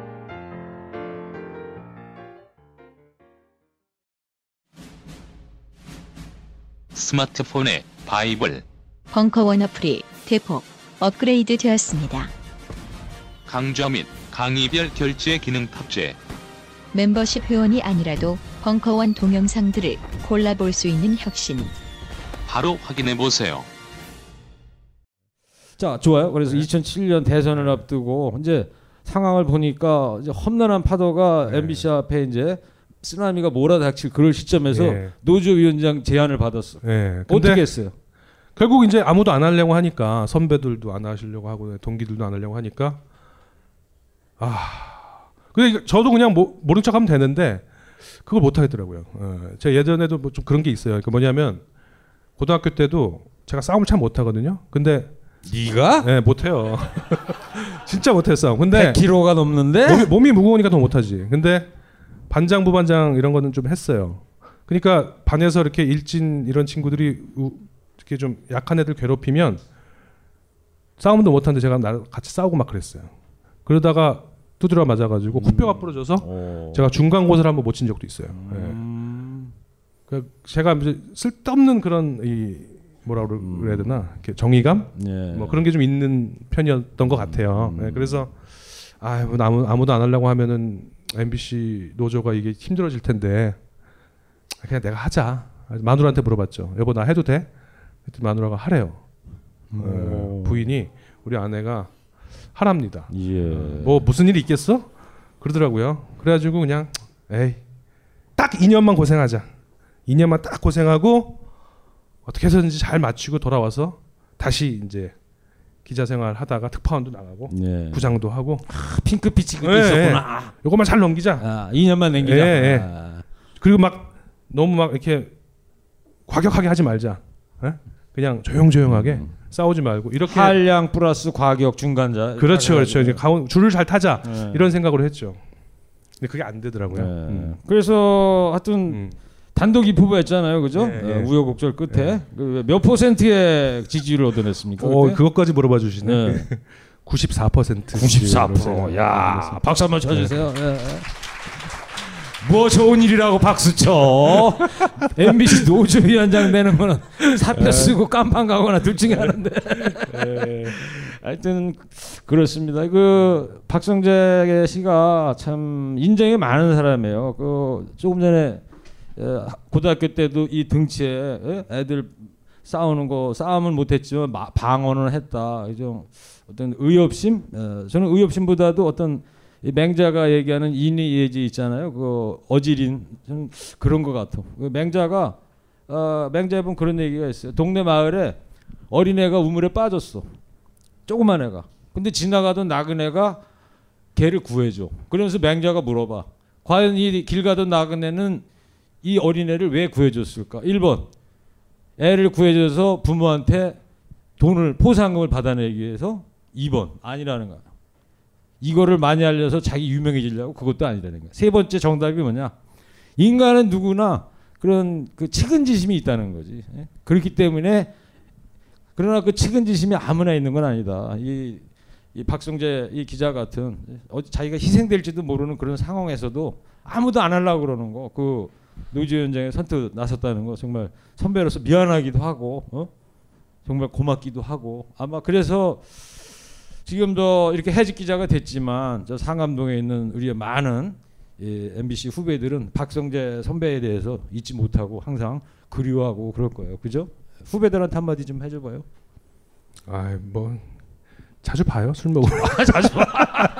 스마트폰의 바이블 벙커원 어플이 대폭 업그레이드 되었습니다. 강좌 및 강의별 결제 기능 탑재 멤버십 회원이 아니라도 벙커원 동영상들을 골라볼 수 있는 혁신. 바로 확인해 보세요. 자 좋아요. 그래서 2007년 대선을 앞두고 이제 상황을 보니까 이제 험난한 파도가 MBC 앞에 이제 쓰나미가 몰아닥칠 그럴 시점에서 예. 노조위원장 제안을 받았어. 예. 어떻게 했어요? 결국 이제 아무도 안 하려고 하니까 선배들도 안 하시려고 하고 동기들도 안 하려고 하니까 아 근데 저도 그냥 모, 모른 척하면 되는데 그걸 못 하겠더라고요. 어, 제가 예전에도 뭐 좀 그런 게 있어요. 그 뭐냐면 고등학교 때도 제가 싸움을 참 못 하거든요. 근데 네가? 네, 못해요. 진짜 못했어. 근데 100kg가 넘는데 몸이, 몸이 무거우니까 더 못하지. 근데 반장 부반장 이런 거는 좀 했어요. 그러니까 반에서 이렇게 일진 이런 친구들이 우, 이렇게 좀 약한 애들 괴롭히면 싸움도 못 하는데 제가 나 같이 싸우고 막 그랬어요. 그러다가 두드려 맞아가지고 코뼈가 부러져서 제가 중간고사를 한번 못 친 적도 있어요. 예. 그 제가 이제 쓸데없는 그런 이 뭐라 그래야 되나 이렇게 정의감 예. 뭐 그런 게 좀 있는 편이었던 것 같아요. 예, 그래서 아 뭐 아무 아무도 안 하려고 하면은 MBC 노조가 이게 힘들어질 텐데 그냥 내가 하자. 마누라한테 물어봤죠. 여보 나 해도 돼? 그랬더니 마누라가 하래요. 예, 부인이 우리 아내가 하랍니다. 예. 뭐 무슨 일이 있겠어? 그러더라고요. 그래가지고 그냥 에이 딱 2년만 고생하자. 2년만 딱 고생하고 어떻게 해서든지 잘 맞추고 돌아와서 다시 이제 기자 생활 하다가 특파원도 나가고 예. 부장도 하고 핑크빛이 예, 있었구나. 예. 요것만 잘 넘기자. 아, 2년만 넘기자. 예, 예. 아. 그리고 막 너무 막 이렇게 과격하게 하지 말자. 예? 그냥 조용조용하게 싸우지 말고 이렇게 한량 플러스 과격 중간자. 그렇죠, 그렇죠. 이제 가운 줄을 잘 타자 예. 이런 생각으로 했죠. 근데 그게 안 되더라고요. 예. 음. 그래서 하여튼 단독 입후보였잖아요, 그죠? 예, 어, 예. 우여곡절 끝에 그몇 퍼센트의 지지율을 얻어냈습니까? 어, 그때? 그것까지 물어봐 주시네. 네. 94%. 94%. 야, 박수 한번 쳐주세요. 예, 예. 뭐 좋은 일이라고 박수 쳐. MBC 노조위원장 되는 거는 사표 예. 쓰고 깜빵 가거나 둘 중에 하나인데. 하여튼 그렇습니다. 그 박성재 씨가 참 인정이 많은 사람이에요. 그 조금 전에 에, 고등학교 때도 이 등치에 에? 애들 싸우는 거 싸움은 못했지만 마- 방어는 했다. 이种어떤 의협심? 어, 저는 의협심보다도 어떤 이 맹자가 얘기하는 인의 예지 있잖아요. 그 어지린 저는 그런 것 같아. 그 맹자가 어, 맹자에 보면 그런 얘기가 있어요. 동네 마을에 어린애가 우물에 빠졌어. 조그만 애가. 근데 지나가던 나그네가 걔를 구해줘. 그러면서 맹자가 물어봐. 과연 이 길 가던 나그네는 이 어린애를 왜 구해줬을까? 1번. 애를 구해줘서 부모한테 돈을 포상금을 받아내기 위해서 2번. 아니라는 거야. 이거를 많이 알려서 자기 유명해지려고 그것도 아니라는 거야. 세 번째 정답이 뭐냐? 인간은 누구나 그런 그 측은지심이 있다는 거지. 예? 그렇기 때문에 그러나 그 측은지심이 아무나 있는 건 아니다. 이, 이 박성재 이 기자 같은 어, 자기가 희생될지도 모르는 그런 상황에서도 아무도 안 하려고 그러는 거. 그 노조위원장에 선뜻 나섰다는 거 정말 선배로서 미안하기도 하고 어? 정말 고맙기도 하고 아마 그래서 지금도 이렇게 해직 기자가 됐지만 저 상암동에 있는 우리의 많은 이 MBC 후배들은 박성재 선배에 대해서 잊지 못하고 항상 그리워하고 그럴 거예요. 그죠? 후배들한테 한마디 좀 해줘봐요. 아, 뭐 자주 봐요 술 먹으러. 자주 봐.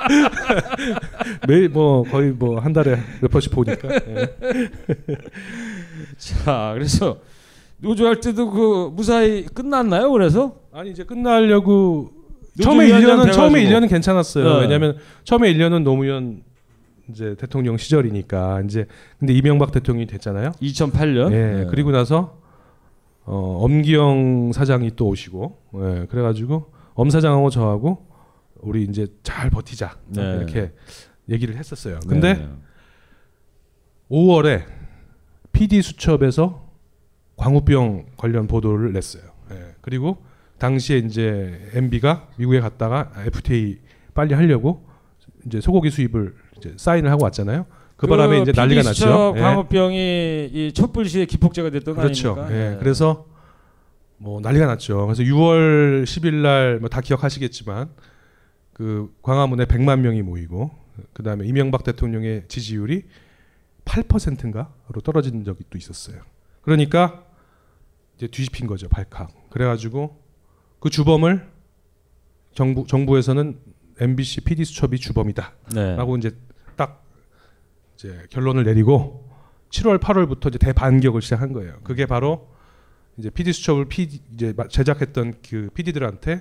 매일 뭐 거의 뭐 한 달에 몇 번씩 보니까. 예. 자, 그래서 노조할 때도 그 무사히 끝났나요? 그래서 아니 이제 끝나려고 처음에 위원장 1년은 처음에 돼가지고. 1년은 괜찮았어요. 네. 왜냐하면 처음에 1년은 노무현 이제 대통령 시절이니까 이제 근데 이명박 대통령이 됐잖아요. 2008년. 예. 네. 그리고 나서 어, 엄기영 사장이 또 오시고 예. 그래가지고 엄 사장하고 저하고 우리 이제 잘 버티자 네. 이렇게 얘기를 했었어요. 근데 네. 5월에 PD 수첩에서 광우병 관련 보도를 냈어요. 예. 그리고 당시에 이제 MB가 미국에 갔다가 FTA 빨리 하려고 이제 소고기 수입을 이제 사인을 하고 왔잖아요. 그 바람에 이제 난리가 났죠. 예. 광우병이 이 촛불 시의 기폭제가 됐던 거 그렇죠. 아닙니까? 예. 예. 그래서 뭐 난리가 났죠. 그래서 6월 10일 날 뭐 다 기억하시겠지만 그 광화문에 100만 명이 모이고 그다음에 이명박 대통령의 지지율이 8%인가로 떨어진 적이 또 있었어요. 그러니까 이제 뒤집힌 거죠, 발칵. 그래 가지고 그 주범을 정부 정부에서는 MBC PD 수첩이 주범이다. 네. 라고 이제 딱 이제 결론을 내리고 7월 8월부터 이제 대반격을 시작한 거예요. 그게 바로 이제 PD 수첩을 PD 이제 마- 제작했던 그 PD들한테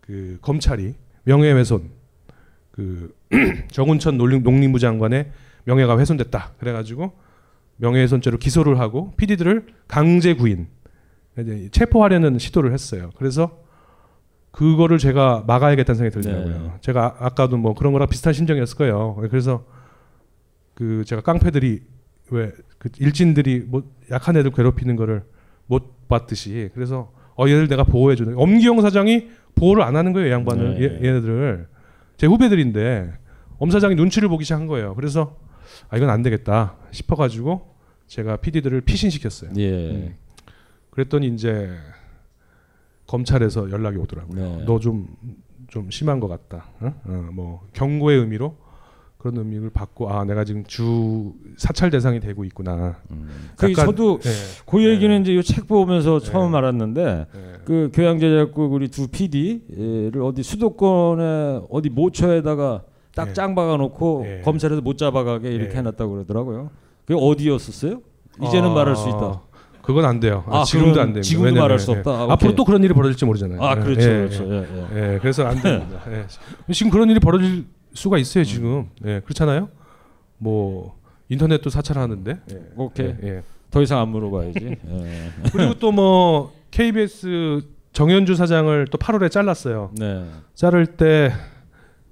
그 검찰이 명예훼손 그 정운천 농림- 농림 부 장관의 명예가 훼손됐다. 그래가지고 명예훼손죄로 기소를 하고 PD들을 강제 구인 체포하려는 시도를 했어요. 그래서 그거를 제가 막아야겠다는 생각이 들더라고요. 네. 제가 아- 아까도 뭐 그런 거랑 비슷한 심정이었을 거예요. 그래서 그 제가 깡패들이 왜 그 일진들이 뭐 약한 애들 괴롭히는 거를 못 봤듯이 그래서 어 얘들 내가 보호해 주는 엄기영 사장이 보호를 안 하는 거예요 이 양반을 네. 얘, 얘네들을 제 후배들인데 엄 사장이 눈치를 보기 시작한 거예요. 그래서 아 이건 안 되겠다 싶어가지고 제가 PD들을 피신시켰어요. 예. 음. 그랬더니 이제 검찰에서 연락이 오더라고요. 네. 너좀좀 심한 것 같다. 어? 어, 뭐 경고의 의미로 그런 의미를 받고 아 내가 지금 주 사찰 대상이 되고 있구나. 그 약간- 저도 예. 그 얘기는 이제 이 책 보면서 처음 알았는데 네. 그 교양제작국 우리 두 PD를 어디 수도권에 어디 모처에다가 딱 예. 짱 박아놓고 예. 검찰에서 못 잡아가게 이렇게 예. 해놨다고 그러더라고요. 그게 어디였었어요? 이제는 아, 말할 수 있다. 그건 안 돼요. 아, 아, 지금도 안 됩니다. 지금도 왜냐면, 말할 수 예. 없다. 아, 앞으로. 또 그런 일이 벌어질지 모르잖아요. 아, 예, 그렇죠, 예, 그렇죠. 예. 예, 예, 그래서 안 됩니다. 예. 지금 그런 일이 벌어질 수가 있어요. 지금. 예, 그렇잖아요. 뭐 인터넷도 사찰하는데. 예, 오케이. 예, 예. 더 이상 안 물어봐야지. 예. 그리고 또 뭐 KBS 정현주 사장을 또 8월에 잘랐어요. 네. 자를 때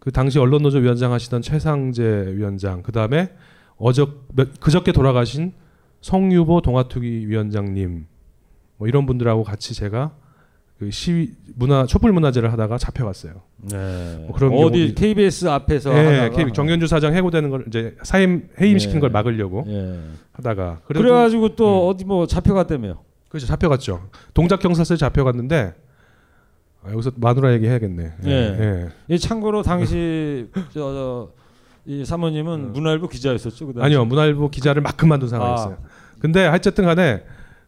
그 당시 언론노조 위원장 하시던 최상재 위원장, 그 다음에 어저 몇- 그저께 돌아가신 성유보 동아투기 위원장님, 뭐 이런 분들하고 같이 제가 그 시위 문화 촛불 문화제를 하다가 잡혀갔어요. 네. 뭐 그런 어디 KBS 앞에서 예, 하다가? KB 정현주 사장 해고되는 걸 이제 사임 해임시킨 예. 걸 막으려고 예. 하다가 그래가지고 또 어디 뭐 잡혀갔다며요. 그렇죠 잡혀갔죠. 동작 경찰서에 잡혀갔는데 아, 여기서 마누라 얘기 해야겠네. 예. 예. 이 참고로 당시 저, 이 사모님은 문화일보 기자였었죠. 그? 아니요 문화일보 기자를 막 그만둔 상황이었어요. 아. 근데 하여튼 간에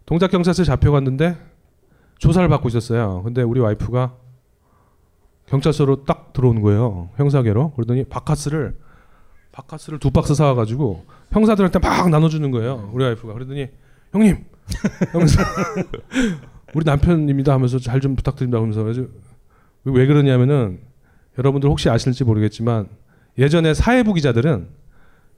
동작 경찰서에 잡혀갔는데 조사를 받고 있었어요. 근데 우리 와이프가 경찰서로 딱 들어오는 거예요. 형사계로. 그러더니 바카스를 바카스를 두 박스 사와가지고 형사들한테 막 나눠주는 거예요. 우리 와이프가. 그러더니 형님, 형사, 우리 남편입니다 하면서 잘 좀 부탁드립니다 하면서 그래서 왜 그러냐면은 여러분들 혹시 아실지 모르겠지만 예전에 사회부 기자들은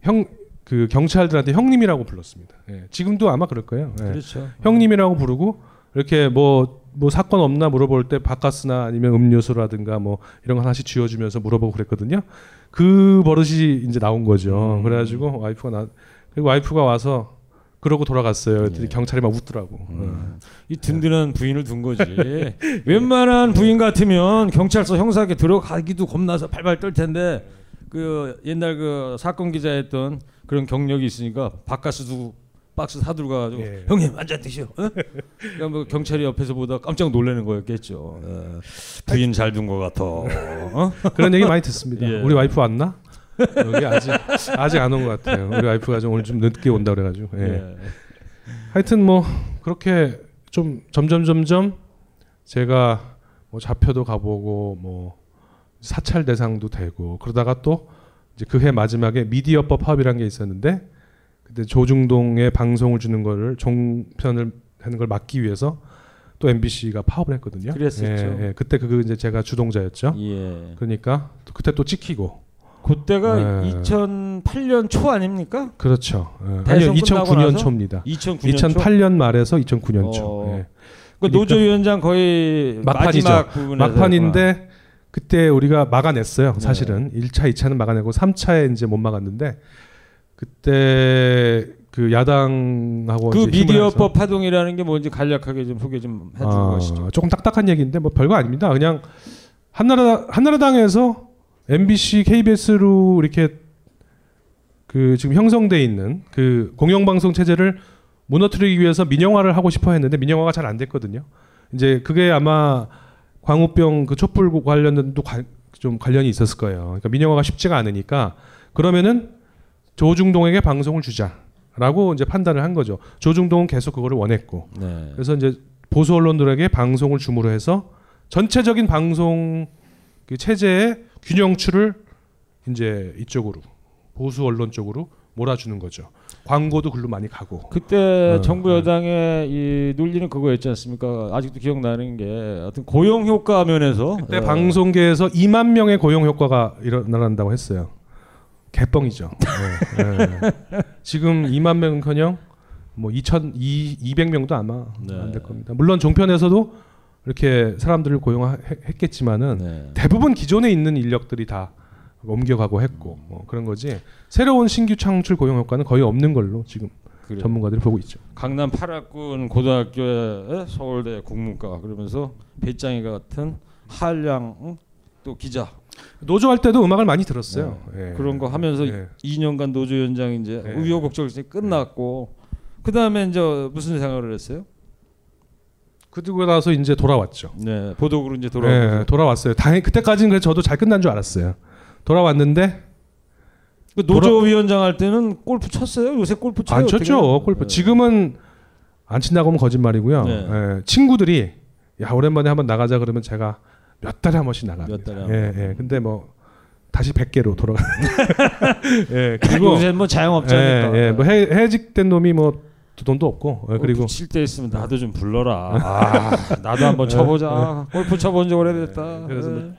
형 그 경찰들한테 형님이라고 불렀습니다. 예, 지금도 아마 그럴 거예요. 예. 그렇죠. 형님이라고 부르고 이렇게 뭐, 뭐 사건 없나 물어볼 때 바카스나 아니면 음료수라든가 뭐 이런 거 하나씩 쥐어주면서 물어보고 그랬거든요. 그 버릇이 이제 나온 거죠. 음. 그래가지고 와이프가 나 그리고 와이프가 와서 그러고 돌아갔어요. 예. 경찰이 막 웃더라고. 음. 이 든든한 부인을 둔 거지. 웬만한 부인 같으면 경찰서 형사에 들어가기도 겁나서 발발 떨 텐데 그 옛날 그 사건 기자했던 그런 경력이 있으니까 바카스 두고 박스 사들고 가가지고 예. 형님 한잔 드시오. 어? 그러니까 뭐 경찰이 옆에서 보다 깜짝 놀라는 거였겠죠. 예. 부인 잘 둔 것 같아. 어? 그런 얘기 많이 듣습니다. 예. 우리 와이프 왔나? 여기 아직 아직 안 온 것 같아요. 우리 와이프가 좀 오늘 좀 늦게 온다 그래가지고. 예. 예. 하여튼 뭐 그렇게 좀 점점 점점 제가 뭐 잡혀도 가보고 뭐 사찰 대상도 되고 그러다가 또 이제 그 해 마지막에 미디어법 파업이라는 게 있었는데 그때 조중동에 방송을 주는 거를 종편을 하는 걸 막기 위해서 또 MBC가 파업을 했거든요. 그랬었죠. 예, 예. 그때 그거 이제 제가 주동자였죠. 예. 그러니까 또 그때 또 찍히고. 그때가 예. 2008년 초 아닙니까? 그렇죠. 예. 아니요, 끝나고 2009년 나서? 초입니다. 2009년 초? 2008년 말에서 2009년 초. 어. 예. 그 노조 위원장 거의 막판이죠. 마지막 막판인데 그때 우리가 막아냈어요. 네. 사실은 1차, 2차는 막아내고 3차에 이제 못 막았는데 그때 그 야당하고 그 미디어법 파동이라는 게 뭔지 간략하게 좀 소개 좀 해주고 아, 가시죠. 조금 딱딱한 얘기인데 뭐 별거 아닙니다. 그냥 한나라 한나라당에서 MBC, KBS로 이렇게 그 지금 형성돼 있는 그 공영방송 체제를 무너뜨리기 위해서 민영화를 하고 싶어 했는데 민영화가 잘 안 됐거든요. 이제 그게 아마 광우병 그 촛불 관련된도 관- 좀 관련이 있었을 거예요. 그러니까 민영화가 쉽지가 않으니까 그러면은 조중동에게 방송을 주자라고 이제 판단을 한 거죠. 조중동은 계속 그거를 원했고 네. 그래서 이제 보수 언론들에게 방송을 줌으로 해서 전체적인 방송 그 체제의 균형추를 이제 이쪽으로 보수 언론 쪽으로 몰아주는 거죠. 광고도 글로 많이 가고. 그때 어, 정부 여당의 이 논리는 그거였지 않습니까? 아직도 기억나는 게 어떤 고용 효과 면에서 그때 어, 방송계에서 2만 명의 고용 효과가 일어난다고 했어요. 개뻥이죠. 네, 네. 지금 2만 명은커녕 뭐 2천 200명도 아마 네. 안될 겁니다. 물론 종편에서도 이렇게 사람들을 고용했겠지만은 네. 대부분 기존에 있는 인력들이 다 옮겨가고 했고 뭐 그런 거지 새로운 신규 창출 고용 효과는 거의 없는 걸로 지금 그래요. 전문가들이 보고 있죠. 강남 팔학군 고등학교에 서울대 국문과 그러면서 배짱이 같은 한량 응? 또 기자 노조 할 때도 음악을 많이 들었어요. 네. 예. 그런 거 하면서 예. 2년간 노조 연장 이제 예. 우여곡절 이제 끝났고 그 다음에 이제 무슨 생활을 했어요? 그러고 나서 이제 돌아왔죠. 네, 보도국으로 이제 돌아오고 네, 돌아왔어요. 다행 그때까지는 그래도 저도 잘 끝난 줄 알았어요. 돌아왔는데 그 노조 위원장 할 때는 골프 쳤어요? 요새 골프 쳐요? 안 어떻게? 쳤죠. 골프. 지금은 안 친다고 하면 거짓말이고요. 네. 예, 친구들이 야 오랜만에 한번 나가자 그러면 제가 몇 달에 한 번씩 나갑니다. 몇 달에 한 예, 예. 근데 뭐 다시 100개로 돌아가. 예, 그리고 요새 뭐 자영업자니까. 예, 예. 뭐 해, 해직된 놈이 뭐 돈도 없고 예, 그리고 칠 때 있으면 나도 좀 불러라. 아, 나도 한번 쳐보자. 골프 쳐본 지 오래됐다. 그래서 뭐 네.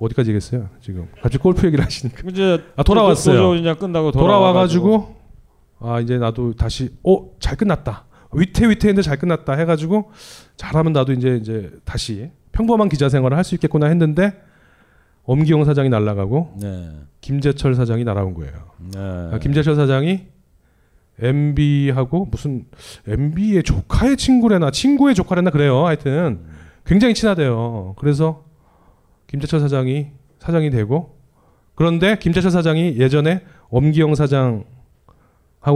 어디까지 얘기했어요? 지금 갑자기 골프 얘기를 하시니까. 이제 아 돌아왔어요. 연장 끝나고 돌아와 가지고 아 이제 나도 다시 어 잘 끝났다. 위태위태했는데 잘 끝났다 해가지고 잘하면 나도 이제 이제 다시 평범한 기자 생활을 할 수 있겠구나 했는데 엄기영 사장이 날라가고 네. 김재철 사장이 날아온 거예요. 네. 아, 김재철 사장이 MB하고 무슨 MB의 조카의 친구래나 친구의 조카래나 그래요. 하여튼 굉장히 친하대요. 그래서 김재철 사장이 사장이 되고 그런데 김재철 사장이 예전에 엄기영 사장하고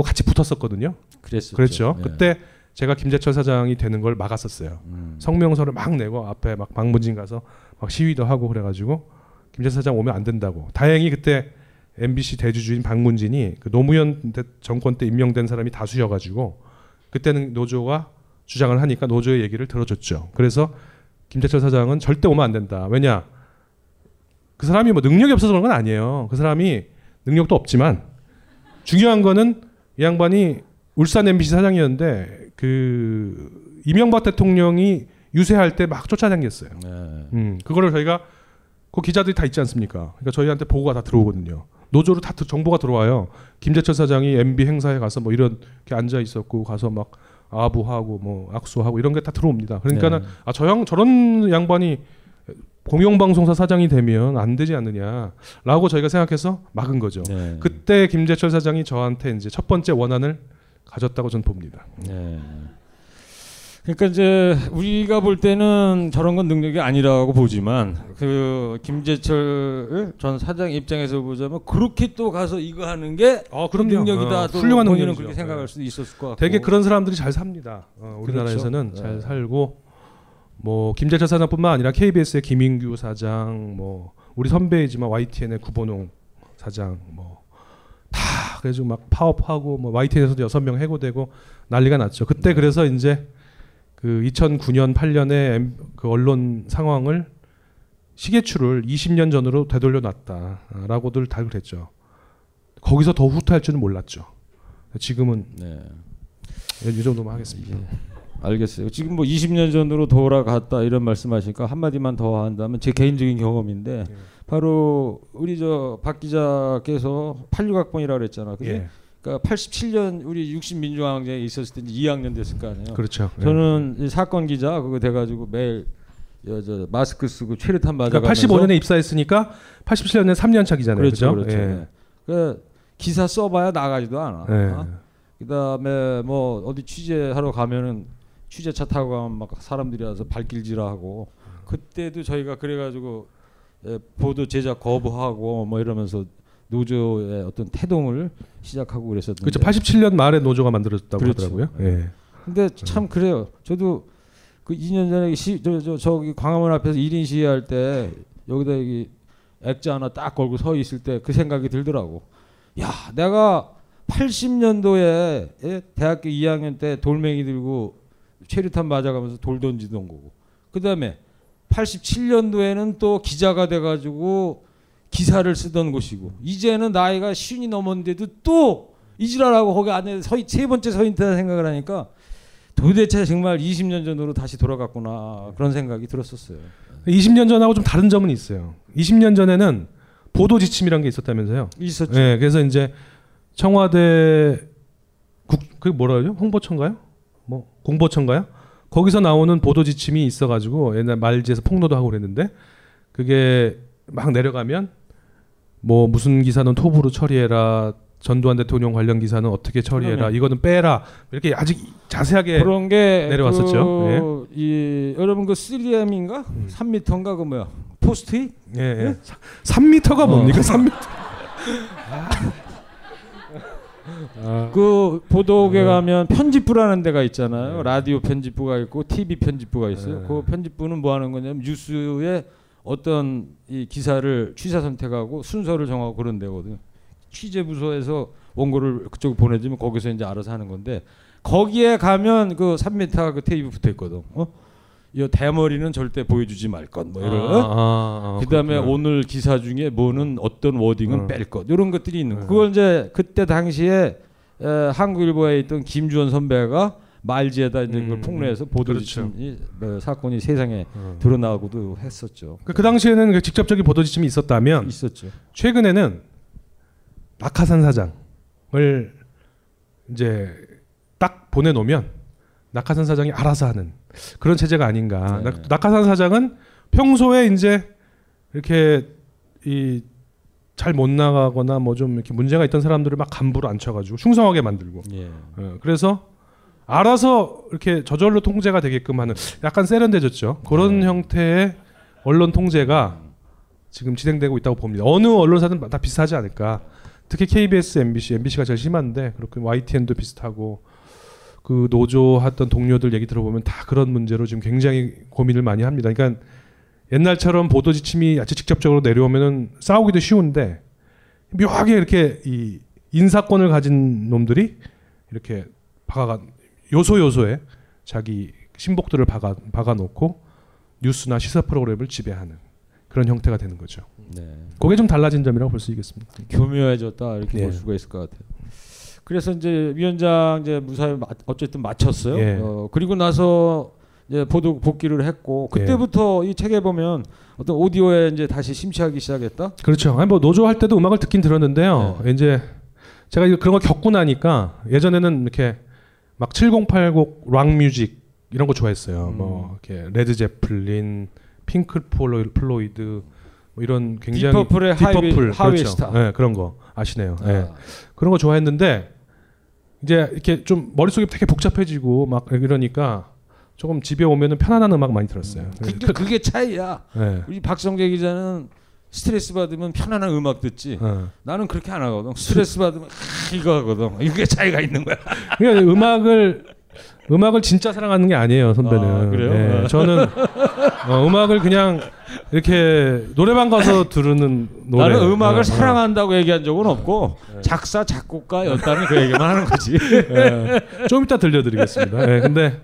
같이 붙었었거든요. 그랬었죠. 그랬죠. 예. 그때 제가 김재철 사장이 되는 걸 막았었어요. 음. 성명서를 막 내고 앞에 막 방문진 가서 막 시위도 하고 그래가지고 김재철 사장 오면 안 된다고. 다행히 그때 MBC 대주주인 박문진이 그 노무현 대- 정권 때 임명된 사람이 다수여가지고 그때는 노조가 주장을 하니까 노조의 얘기를 들어줬죠. 그래서 김재철 사장은 절대 오면 안 된다. 왜냐 그 사람이 뭐 능력이 없어서 그런 건 아니에요. 그 사람이 능력도 없지만 중요한 거는 이 양반이 울산 MBC 사장이었는데 그 이명박 대통령이 유세할 때 막 쫓아다녔어요. 네. 음, 그거를 저희가 그 기자들이 다 있지 않습니까? 그러니까 저희한테 보고가 다 들어오거든요. 노조로 다 들- 정보가 들어와요. 김재철 사장이 MB 행사에 가서 뭐 이렇게 앉아 있었고 가서 막 아부하고 뭐 악수하고 이런 게 다 들어옵니다. 그러니까는 네. 아저 양 저런 양반이 공영방송사 사장이 되면 안 되지 않느냐라고 저희가 생각해서 막은 거죠. 네. 그때 김재철 사장이 저한테 이제 첫 번째 원한을 가졌다고 저는 봅니다. 네. 그러니까 이제 우리가 볼 때는 저런 건 능력이 아니라고 보지만 그 김재철 전 사장 입장에서 보자면 그렇게 또 가서 이거 하는 게 그럼요. 능력이다. 어, 또 훌륭한 본인은 능력이죠. 그렇게 생각할 네. 수도 있었을 것 같고. 되게 그런 사람들이 잘 삽니다. 어, 우리나라에서는 그렇죠. 잘 네. 살고 뭐 김재철 사장뿐만 아니라 KBS의 김인규 사장, 뭐 우리 선배이지만 YTN의 구본홍 사장, 뭐 다 그래서 막 파업하고 뭐 YTN에서도 여섯 명 해고되고 난리가 났죠. 네. 그때 그래서 이제 그 2009년 8년에 그 언론 상황을 시계추를 20년 전으로 되돌려 놨다라고들 다 그랬죠. 거기서 더 후퇴할 줄은 몰랐죠. 지금은 네. 이 정도만 하겠습니다. 알겠어요. 지금 뭐 20년 전으로 돌아갔다 이런 말씀하시니까 한 마디만 더 한다면 제 개인적인 경험인데 예. 바로 우리 저 박 기자께서 86학번이라 그랬잖아. 그게 예. 그러니까 87년 우리 60 민주항쟁에 있었을 때 이제 2학년 됐을 거 아니에요. 그렇죠. 예. 저는 이 사건 기자 그거 돼 가지고 매일 여, 저 마스크 쓰고 최루탄 맞아. 그러니까 85년에 입사했으니까 87년에 3년 차기잖아요. 그렇죠, 그죠? 그렇죠. 예. 네. 그 기사 써 봐야 나가지도 않아. 예. 그다음에 뭐 어디 취재하러 가면은 취재차 타고 가면 막 사람들이 와서 발길질하고 그때도 저희가 그래가지고 예, 보도 제작 거부하고 뭐 이러면서 노조의 어떤 태동을 시작하고 그랬었는데. 그렇죠. 87년 말에 노조가 만들어졌다고 그렇죠. 하더라고요. 예. 근데 참 그래요. 저도 그 2년 전에 시, 저, 저, 저기 광화문 앞에서 1인 시위할 때 여기다 여기 액자 하나 딱 걸고 서 있을 때 그 생각이 들더라고. 야, 내가 80년도에 예? 대학교 2학년 때 돌멩이 들고 최루탄 맞아가면서 돌 던지던 거고. 그 다음에 87년도에는 또 기자가 돼가지고 기사를 쓰던 곳이고 이제는 나이가 쉰이 넘었는데도 또 이지랄하고 거기 안에 서, 있- 세 번째 서 있다는 생각을 하니까 도대체 정말 20년 전으로 다시 돌아갔구나 그런 생각이 들었었어요. 20년 전하고 좀 다른 점은 있어요. 20년 전에는 보도 지침이란 게 있었다면서요. 있었죠. 예, 그래서 이제 청와대 국그 뭐라 그러죠? 홍보청가요? 뭐 공보청가요? 거기서 나오는 보도 지침이 있어가지고 옛날 말지에서 폭로도 하고 그랬는데 그게 막 내려가면 뭐 무슨 기사는 톱으로 처리해라 전두환 대통령 관련 기사는 어떻게 처리해라 그러네. 이거는 빼라 이렇게 아직 자세하게 그런 게 내려왔었죠. 예. 그, 이 여러분 그 3M인가? 3m인가 그 뭐야? 포스트잇? 예, 예. 3m가 뭡니까? 3m. 그 보도국에 가면 편집부라는 데가 있잖아요. 라디오 편집부가 있고 TV 편집부가 있어요. 네. 그 편집부는 뭐 하는 거냐면 뉴스에 어떤 이 기사를 취사 선택하고 순서를 정하고 그런 데거든요. 취재 부서에서 원고를 그쪽 보내주면 거기서 이제 알아서 하는 건데 거기에 가면 그 3m 그 테이프 붙어 있거든. 어? 이 대머리는 절대 보여주지 말 것. 뭐 이런. 아, 아, 아, 그다음에 그렇구나. 오늘 기사 중에 뭐는 어떤 워딩은 어. 뺄 것. 이런 것들이 있는 거. 그걸 이제 그때 당시에 에, 한국일보에 있던 김주원 선배가 말지에다 이제 그걸 음, 폭로해서 보도 지침이 뭐 사건이 세상에 어. 드러나고도 했었죠. 그, 그 당시에는 그 직접적인 보도 지침이 있었다면 있었죠. 최근에는 낙하산 사장을 이제 딱 보내놓으면 낙하산 사장이 알아서 하는 그런 체제가 아닌가. 네. 낙, 낙하산 사장은 평소에 이제 이렇게 이 잘 못 나가거나 뭐 좀 이렇게 문제가 있던 사람들을 막 간부로 앉혀가지고 충성하게 만들고. 예. 어, 그래서 알아서 이렇게 저절로 통제가 되게끔 하는 약간 세련돼졌죠. 그런 네. 형태의 언론 통제가 지금 진행되고 있다고 봅니다. 어느 언론사든 다 비슷하지 않을까. 특히 KBS, MBC, MBC가 제일 심한데 그렇게 YTN도 비슷하고 그 노조 했던 동료들 얘기 들어보면 다 그런 문제로 지금 굉장히 고민을 많이 합니다. 그러니까 옛날처럼 보도 지침이 아주 직접적으로 내려오면은 싸우기도 쉬운데 묘하게 이렇게 이 인사권을 가진 놈들이 이렇게 박아가 요소 요소에 자기 신복들을 박아 박아 놓고 뉴스나 시사 프로그램을 지배하는 그런 형태가 되는 거죠. 네. 그게 좀 달라진 점이라고 볼 수 있겠습니다. 교묘해졌다 이렇게 예. 볼 수가 있을 것 같아요. 그래서 이제 위원장 이제 무사히 마- 어쨌든 마쳤어요. 예. 어, 그리고 나서 이제 보도 복귀를 했고 그때부터 이 책에 보면 어떤 오디오에 이제 다시 심취하기 시작했다. 그렇죠. 아니 뭐 노조 할 때도 음악을 듣긴 들었는데요. 이제 제가 그런 걸 겪고 나니까 예전에는 이렇게 막 7080 rock music 이런 거 좋아했어요. 뭐 이렇게 레드 제플린, 핑크 플로이- 플로이드 뭐 이런 굉장히 딥 퍼플의 딥 퍼플, Highway 그렇죠. 스타. 네, 그런 거 아시네요. 네. 아. 그런 거 좋아했는데 이제 이렇게 좀 머릿속이 되게 복잡해지고 막 이러니까 조금 집에 오면은 편안한 음악 많이 들었어요. 그게, 그게 차이야. 네. 우리 박성제 기자는 스트레스 받으면 편안한 음악 듣지. 어. 나는 그렇게 안 하거든. 스트레스 받으면 이거 하거든. 이게 차이가 있는 거야. 그러니까 음악을 음악을 진짜 사랑하는 게 아니에요, 선배는. 아, 그래요? 예, 아. 저는 어, 음악을 그냥 이렇게 노래방 가서 들으는 노래. 나는 음악을 어, 어. 사랑한다고 얘기한 적은 없고 작사 작곡가였다는 그 얘기만 하는 거지. 예, 좀 이따 들려드리겠습니다. 예, 근데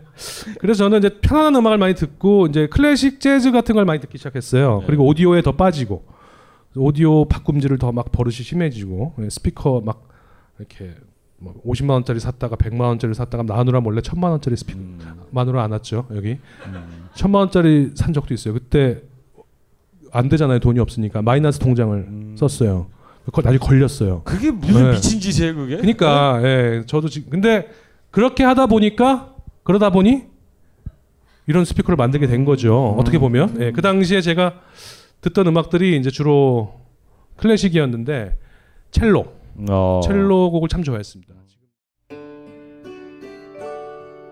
그래서 저는 이제 편안한 음악을 많이 듣고 이제 클래식 재즈 같은 걸 많이 듣기 시작했어요. 네. 그리고 오디오에 더 빠지고 오디오 바꿈질을 더 막 버릇이 심해지고 예, 스피커 막 이렇게 뭐 50만 원짜리 샀다가 100만 원짜리 샀다가 마누라 몰래 1000만 원짜리 스피커 음. 안 왔죠 여기 1000만 원짜리 산 적도 있어요. 그때 안 되잖아요 돈이 없으니까 마이너스 통장을 썼어요. 그걸 나중에 걸렸어요. 음. 그게 무슨 미친 짓이에요, 그게? 그러니까 예, 저도 지금 근데 그렇게 하다 보니까 그러다 보니 이런 스피커를 만들게 된 거죠. 어떻게 보면 예, 그 당시에 제가 듣던 음악들이 이제 주로 클래식이었는데 첼로, 어. 첼로 곡을 참 좋아했습니다.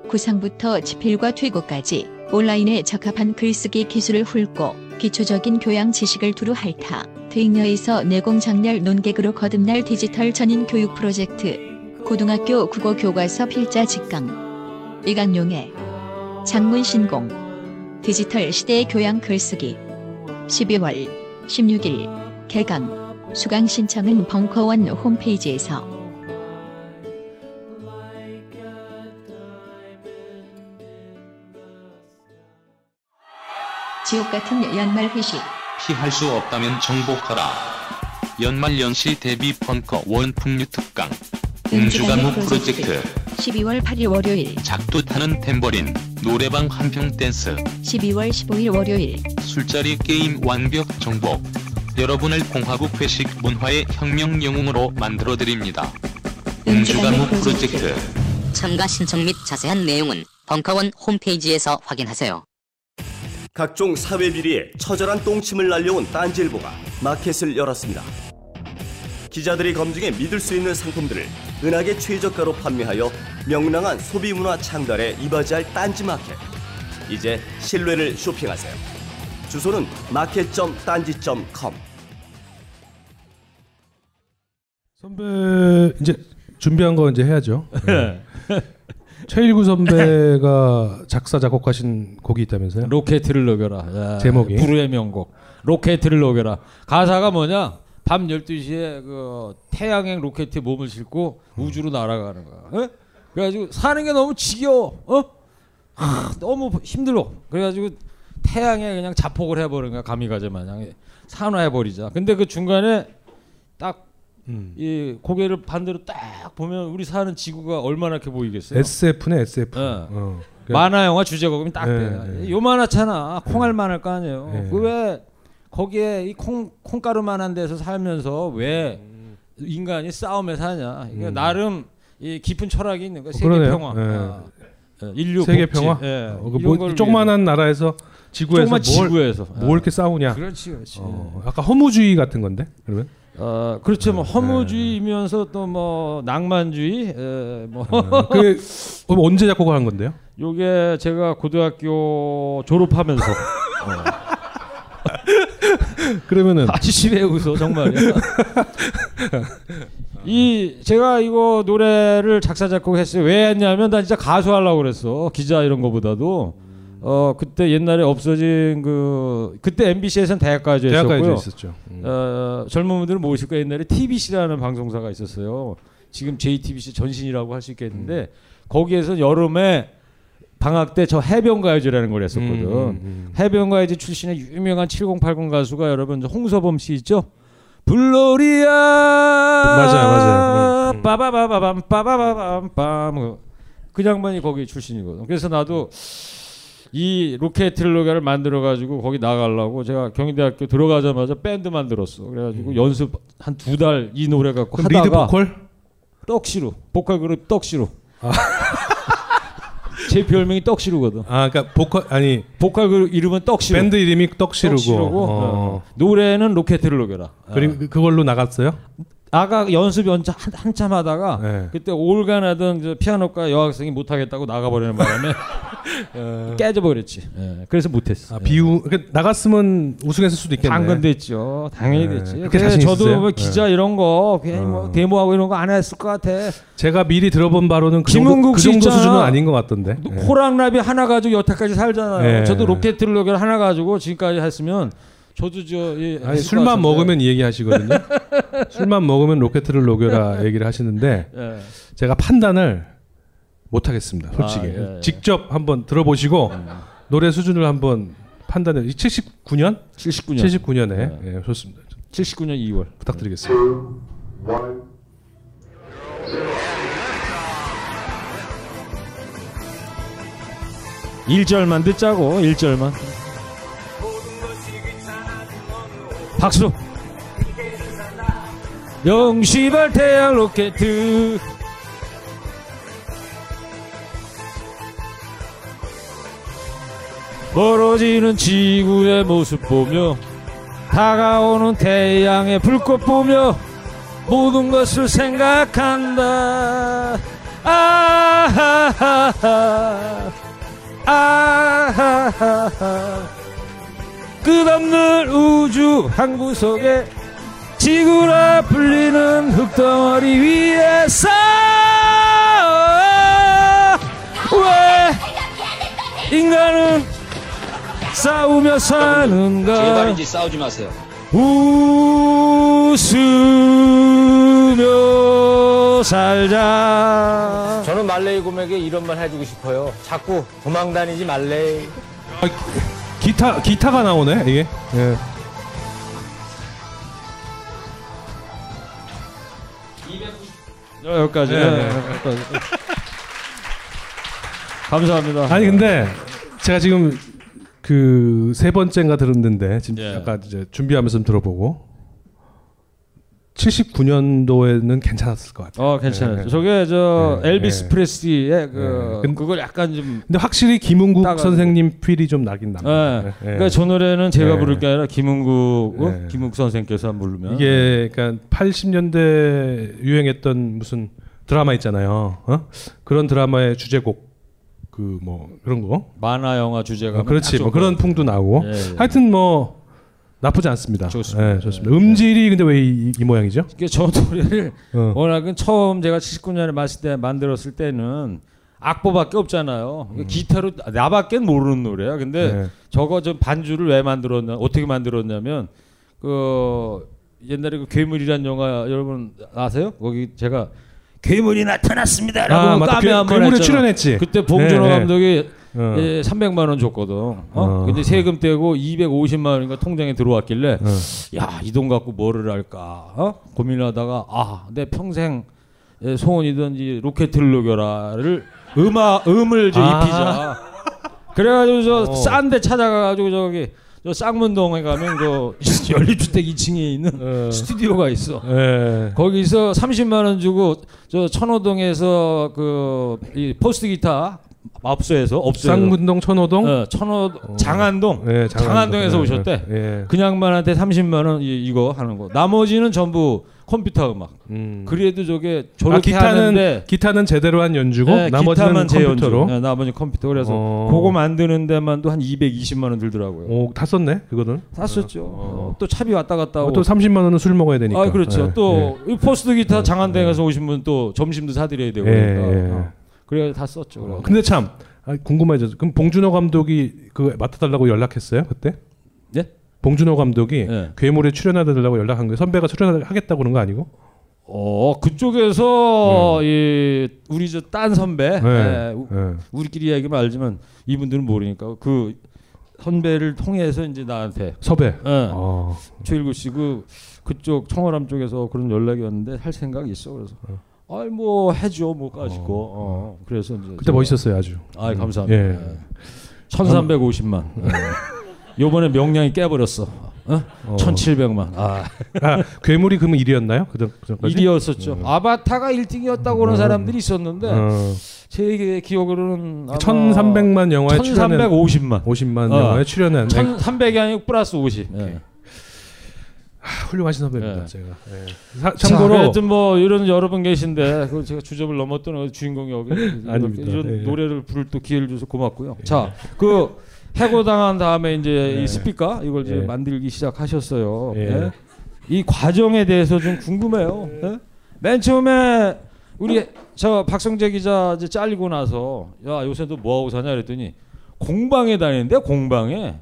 구상부터 지필과 퇴고까지 온라인에 적합한 글쓰기 기술을 훑고 기초적인 교양 지식을 두루 핥아 대잉여에서 내공 장렬 논객으로 거듭날 디지털 전인 교육 프로젝트 고등학교 국어 교과서 필자 직강 이강용의 장문 신공 디지털 시대의 교양 글쓰기 12월 16일 개강 수강 신청은 벙커원 홈페이지에서 지옥 같은 연말 회식 피할 수 없다면 정복하라. 연말 연시 데뷔 펑커 원풍류 특강. 음주가무 프로젝트. 12월 8일 월요일 작두 타는 탬버린. 노래방 한평 댄스. 12월 15일 월요일 술자리 게임 완벽 정복. 여러분을 공화국 회식 문화의 혁명 영웅으로 만들어드립니다. 음주가무 프로젝트. 참가 신청 및 자세한 내용은 벙커원 홈페이지에서 확인하세요. 각종 사회 비리에 처절한 똥침을 날려온 딴지일보가 마켓을 열었습니다. 기자들이 검증해 믿을 수 있는 상품들을 은하계 최저가로 판매하여 명랑한 소비 문화 창달에 이바지할 딴지 마켓. 이제 신뢰를 쇼핑하세요. 주소는 마켓.딴지.com. 선배 이제 준비한 거 이제 해야죠. 네. 최일구 선배가 작사 작곡하신 곡이 있다면서요? 로켓을 녹여라. 야, 제목이 불후의 명곡. 로켓을 녹여라. 가사가 뭐냐? 밤 12시에 그 태양행 로켓에 몸을 싣고 우주로 날아가는 거야. 어? 그래가지고 사는 게 너무 지겨워. 어? 하, 너무 힘들어. 그래가지고 태양에 그냥 자폭을 해버린 거야. 가미가제 마냥 산화해버리자. 근데 그 중간에 딱이 고개를 반대로 딱 보면 우리 사는 지구가 얼마나 이렇게 보이겠어요? SF네 SF. 어. 어. 만화 영화 주제곡이면 딱 네, 돼. 네. 요만하잖아. 콩알만 할 거 아니에요. 네. 그왜 거기에 이 콩 콩가루만한 데서 살면서 왜 인간이 싸움에 사냐? 이게 음. 나름 이 깊은 철학이 있는 거야. 세계 그러네요. 평화. 예. 어. 어, 인류 세계 복지. 평화. 예. 어, 그 뭐, 걸 조그만한 나라에서 지구에서 뭘, 지구에서. 뭘 이렇게 싸우냐? 그렇지, 그렇지. 어, 약간 허무주의 같은 건데 그러면? 어 그렇죠 네. 뭐 허무주의면서 또 뭐 낭만주의 에, 뭐그 그럼 언제 작곡을 한 건데요? 요게 제가 고등학교 졸업하면서 그러면은 아저씨 왜 웃어 정말 이 제가 이거 노래를 작사 작곡했어요 왜 했냐면 나 진짜 가수 하려고 그랬어 기자 이런 거보다도 어 그때 옛날에 없어진 그 그때 MBC에서는 대학가요제 대학가요제 있었죠. 음. 어, 젊은 분들은 모르실 거예요 옛날에 TBC라는 방송사가 있었어요 지금 JTBC 전신이라고 할 수 있겠는데 음. 거기에서 여름에 방학 때 저 해변가요제라는 걸 했었거든. 음, 음, 음. 해변가요제 출신의 유명한 7080 가수가 여러분 홍서범 씨 있죠? 불놀이야 맞아요, 맞아요. 음, 음. 빠바바바밤 빠바바밤 빰. 그 양반이 거기 출신이거든. 그래서 나도 이 로켓 트릴로기를 만들어 가지고 거기 나가려고 제가 경희대학교 들어가자마자 밴드 만들었어. 그래가지고 연습 한 두 달 이 노래 갖고 음. 하다가 리드 보컬? 떡시루 보컬 그룹 떡시루. 제 별명이 떡시루거든. 아, 그러니까 보컬 아니 보컬 그룹 이름은 떡시루. 밴드 이름이 떡시루고. 떡시루고, 어. 어. 노래는 로켓을 녹여라. 그림 그- 그걸로 나갔어요? 아가 연습 연차 한, 한참 하다가 네. 그때 올갠 하던 저 피아노과 여학생이 못하겠다고 나가버리는 바람에 깨져버렸지. 예, 그래서 못했어. 아, 비우 그 나갔으면 우승했을 수도 있겠네. 당근 됐죠. 당연히 네. 됐지. 그래, 저도? 뭐 기자 네. 이런 거뭐 어. 데모하고 이런 거 안 했을 것 같아. 제가 미리 들어본 바로는 그 정도, 그씨 정도. 수준은 아닌 것 같던데. 네. 호랑나비 하나 가지고 여태까지 살잖아요. 네. 저도 로켓을 녹여 하나 가지고 지금까지 했으면 저도 저 예, 아니 술만. 먹으면 이 얘기 하시거든요. 술만 먹으면 로켓을 녹여라 얘기를 하시는데 예. 제가 판단을 못 하겠습니다. 솔직히 아, 예, 예. 직접 한번 들어보시고 노래 수준을 한번 판단해. 79년? 79년. 79년에 예, 좋습니다. 79년 2월 부탁드리겠습니다. 일절만 듣자고 일절만 박수 영시발 태양 로켓. 멀어지는 지구의 모습 보며 다가오는 태양의 불꽃 보며 모든 것을 생각한다. 아하하하. 아하하하 끝없는 우주 한 구석에 지구라 불리는 흙덩어리 위에서 왜 인간은 싸우며 사는가? 제발이지 싸우지 마세요. 웃으며 살자. 저는 말레이 곰에게 이런 말 해주고 싶어요. 자꾸 도망 다니지 말레이 기타 기타가 나오네 이게. 예. 어, 여기까지 네, 네. 네, 여기까지. 감사합니다 아니 근데 제가 지금 그 세 번째인가 들었는데 지금 예. 아까 이제 준비하면서 좀 들어보고 79년도에는 괜찮았을 것 같아요. 어 괜찮아요. 예, 저게 저 예, 엘비스 예. 프레스리의 그 근- 그걸 약간 좀 근데 확실히 김은국 따가지고. 선생님 필이 좀 나긴 납니다. 예. 예. 그러니까 저 노래는 제가 예. 부를 게 아니라 김은국 어? 예. 김은국 선생께서 부르면 이게 그러니까 80년대 유행했던 무슨 드라마 있잖아요. 어? 그런 드라마의 주제곡 그 뭐 그런 거. 만화 영화 주제가 어, 그렇지. 딱 뭐. 그런 풍도 나고. 예, 예. 하여튼 뭐 나쁘지 않습니다. 좋습니다. 예, 좋습니다. 음질이 근데 왜 이 모양이죠? 이게 저 노래를 어. 워낙은 처음 제가 79년에 마실 때 만들었을 때는 악보밖에 없잖아요. 기타로 나밖에 모르는 노래야. 근데 네. 저거 좀 반주를 왜 만들었냐, 어떻게 만들었냐면 그 옛날에 그 괴물이란 영화 여러분 아세요? 거기 제가 괴물이 나타났습니다라고 아. 까메 한번 괴물에 했잖아. 출연했지. 그때 봉준호 네, 네. 감독이 어. 예, 300만 원 줬거든. 어? 어. 근데 세금 떼고 250만 원인가 통장에 들어왔길래 어. 야, 이 돈 갖고 뭐를 할까? 어? 고민하다가 아, 내 평생 예, 소원이든지 로켓을 녹여라를 음아 음을 저 아. 입히자. 그래가지고 저 어. 싼데 찾아가가지고 저기 저 쌍문동에 가면 그 연립주택 2층에 있는 어. 스튜디오가 있어. 예. 거기서 30만 원 주고 저 천호동에서 그 이 포스트 기타 업소에서 업소에서 쌍문동 천호동 어, 천호 장안동 예, 장안동. 장안동에서 예, 오셨대. 예. 그 양반한테 30만 원 이, 이거 하는 거. 나머지는 전부 컴퓨터 음악. 음. 그래도 저게 아, 저렇게 기타는 하는데 기타는 제대로 한 연주고 네, 나머지는. 컴퓨터로. 네, 나머지 컴퓨터. 그래서 어. 그거 만드는 데만도 한 220만 원 들더라고요. 오, 다 썼네 그거는. 샀었죠. 어, 또 차비 왔다 갔다 하고. 어, 또 30만 원은 술 먹어야 되니까. 아 그렇죠. 예, 또이 포스트 기타 장안동에서 오신 분 또 점심도 사드려야 되고 예, 그러니까. 예. 어. 그래 다 썼죠. 예. 그래서. 근데 참 아, 궁금해져서 그럼 봉준호 감독이 그 맡아달라고 연락했어요 그때? 예? 봉준호 감독이 예. 괴물에 출연해달라고 연락한 거예요. 선배가 출연하겠다고 그런 거 아니고? 어 그쪽에서 이 우리 저 딴 선배 네. 예, 우- 네. 우리끼리 얘기면 알지만 이분들은 모르니까 그 선배를 통해서 이제 나한테 섭외. 예. 어. 최일구 씨그 그쪽 청월함 쪽에서 그런 연락이 왔는데 할 생각이 있어 그래서 아이 뭐 해줘 뭐 가지고 어. 그래서 이제 그때 멋있었어요 아주. 아이 감사합니다. 예. 예. 1350만. 요번에 명량이 깨버렸어. 어? 어. 1700만. 아. 아, 괴물이 그러면 1위였나요? 그전 그전까지? 1위였었죠. 아바타가 1등이었다고 그러는 음. 사람들이 있었는데 어. 제 기억으로는 아마 1300만 영화에 1350만. 50만 어. 영화에 출연한 1300이 아니고 플러스 50. 예. 하, 훌륭하신 선배입니다. 예. 제가. 예. 사- 자, 참고로 하여튼 뭐 이런 여러분 계신데 그 제가 주접을 넘었던 주인공이 여기 아닙니다. 이런 예. 노래를 부를 또 기회를 줘서 고맙고요. 자, 그 해고당한 다음에 이제 예. 이 스피커 이걸 이제 예. 만들기 시작하셨어요. 예. 예. 이 과정에 대해서 좀 궁금해요. 예? 맨 처음에 우리 저 박성재 기자 이제 잘리고 나서 야 요새 너 뭐 하고 사냐 그랬더니 공방에 다니는데 공방에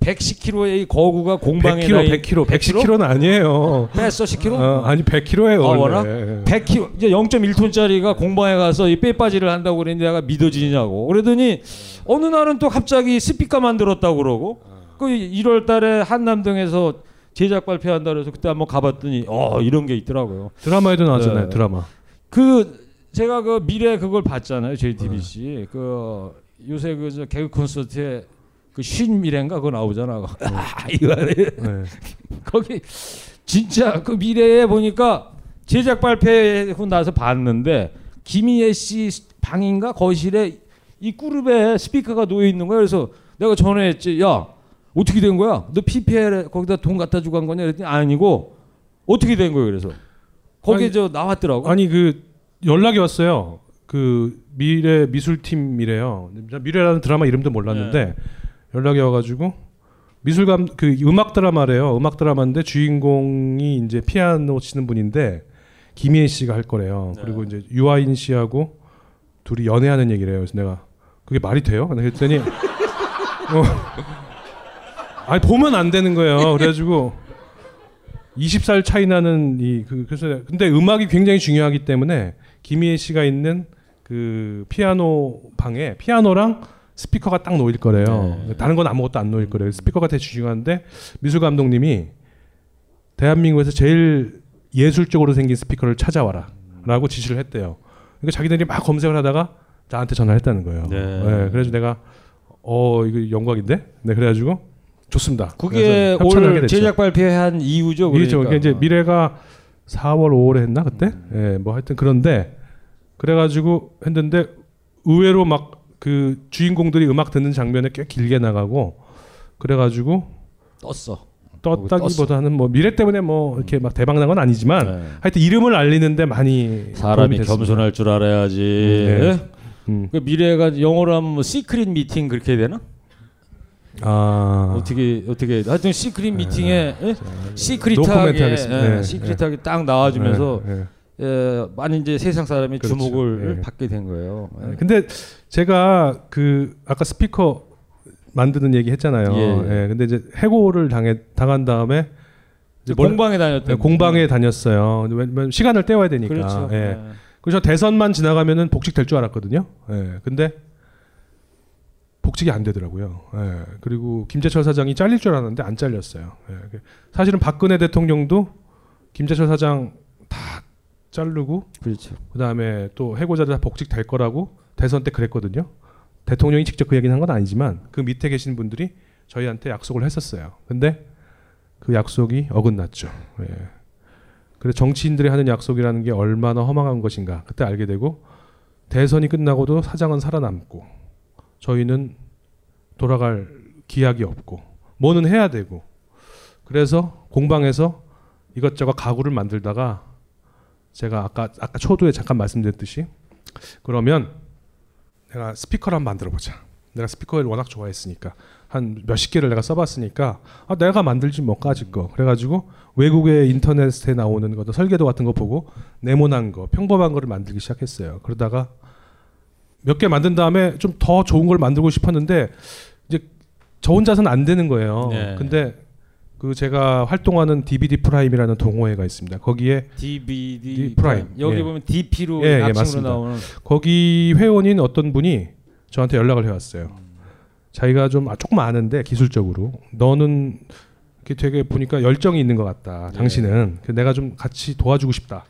110kg의 이 거구가 공방에 100kg, 다니 100kg, 110kg는 아니에요. 뺐어 10kg? 어, 아니 100kg예요. 아, 원래. 워낙 100kg 이제 0.1톤짜리가 공방에 가서 이 빼빠지를 한다고 그랬는데 내가 믿어지냐고 그러더니 어느 날은 또 갑자기 스피커 만들었다고 그러고 그 1월 달에 한남동에서 제작 발표한다 그래서 그때 한번 가봤더니 어 이런 게 있더라고요. 드라마에도 나왔잖아요. 네. 드라마. 그 제가 그 미래 그걸 봤잖아요. JTBC 그 요새 그저 개그 콘서트에 그쉰 미래인가 그거 나오잖아. 아 이거 네. 거기 진짜 그 미래에 보니까 제작 발표하고 나서 봤는데 김희애 씨 방인가 거실에 이 그룹에 스피커가 놓여 있는 거야. 그래서 내가 전화했지. 야 어떻게 된 거야? 너 PPL 거기다 돈 갖다 주고 한 거냐? 그랬더니 아니고 어떻게 된 거예요? 그래서 거기 저 나왔더라고. 아니 그 연락이 왔어요. 그 미래 미술팀이래요. 미래라는 드라마 이름도 몰랐는데 네. 연락이 와가지고 미술감 그 음악 드라마래요. 음악 드라마인데 주인공이 이제 피아노 치는 분인데 김희애 씨가 할 거래요. 네. 그리고 이제 유아인 씨하고 둘이 연애하는 얘기래요. 그래서 내가 그게 말이 돼요? 그랬더니 어, 아니 보면 안 되는 거예요. 그래가지고 20살 차이 나는 이 그 그래서 근데 음악이 굉장히 중요하기 때문에 김희애 씨가 있는 그 피아노 방에 피아노랑 스피커가 딱 놓일 거래요. 다른 건 아무것도 안 놓일 거래요. 스피커가 되게 중요한데 미술 감독님이 대한민국에서 제일 예술적으로 생긴 스피커를 찾아와라라고 지시를 했대요. 그러니까 자기들이 막 검색을 하다가 나한테 전화를 했다는 거예요. 네. 그래서 내가 어 이거 영광인데. 네 그래가지고 좋습니다. 그게 올. 제작 발표한 이유죠. 이게 그러니까. 이제 미래가 4월 5월에 했나 그때? 예, 뭐 하여튼 그런데 그래가지고 했는데 의외로 막 그 주인공들이 음악 듣는 장면에 꽤 길게 나가고 그래가지고 떴어. 떴다기보다는 뭐 밀회 때문에 뭐 이렇게 막 대박 난 건 아니지만 하여튼 이름을 알리는데 많이 네. 사람이. 겸손할 줄 알아야지. 네. 예? 그 밀회가 영어로 하면 뭐 secret meeting 그렇게 되나? 아 어떻게 어떻게 하여튼 secret meeting에 예? 노코멘트 secret하게 하겠습니다. 예, 네, secret하게 딱 나와주면서 네, 네. 예, 많이 이제 세상 사람이 그렇죠. 주목을 네. 받게 된 거예요. 예. 근데 제가 그 아까 스피커 만드는 얘기 했잖아요. 예. 예. 근데 이제 해고를 당해 당한 다음에 공방에 다녔던 네, 공방에 다녔어요. 왜냐면 시간을 때워야 되니까. 그렇죠. 예. 네. 그래서 대선만 지나가면은 복직 될 줄 알았거든요. 예. 근데 복직이 안 되더라고요. 예. 그리고 김재철 사장이 잘릴 줄 알았는데 안 잘렸어요. 예. 사실은 박근혜 대통령도 김재철 사장 다 자르고 그렇죠. 그다음에 또 해고자들 다 복직 될 거라고 대선 때 그랬거든요. 대통령이 직접 그 얘기는 한 건 아니지만 그 밑에 계신 분들이 저희한테 약속을 했었어요. 근데 그 약속이 어긋났죠. 예. 그래서 정치인들이 하는 약속이라는 게 얼마나 허망한 것인가 그때 알게 되고 대선이 끝나고도 사장은 살아남고 저희는 돌아갈 기약이 없고 뭐는 해야 되고 그래서 공방에서 이것저것 가구를 만들다가 제가 아까 아까 초도에 잠깐 말씀드렸듯이 그러면 내가 스피커를 한번 만들어 보자. 내가 스피커를 워낙 좋아했으니까 한 몇십 개를 내가 써봤으니까 아, 내가 만들지 뭐 까짓 거 그래가지고 외국의 인터넷에 나오는 것도 설계도 같은 거 보고 네모난 거 평범한 거를 만들기 시작했어요. 그러다가 몇 개 만든 다음에 좀 더 좋은 걸 만들고 싶었는데 이제 저 혼자서는 안 되는 거예요. 네. 근데 그 제가 활동하는 DVD 프라임이라는 동호회가 있습니다. 거기에 DVD D 프라임 여기 예. 보면 DP로 예, 예, 약칭으로 맞습니다. 나오는 거기 회원인 어떤 분이 저한테 연락을 해왔어요. 자기가 좀 아, 조금 아는데 기술적으로 너는 이렇게 되게 보니까 열정이 있는 것 같다. 당신은 그 내가 좀 같이 도와주고 싶다.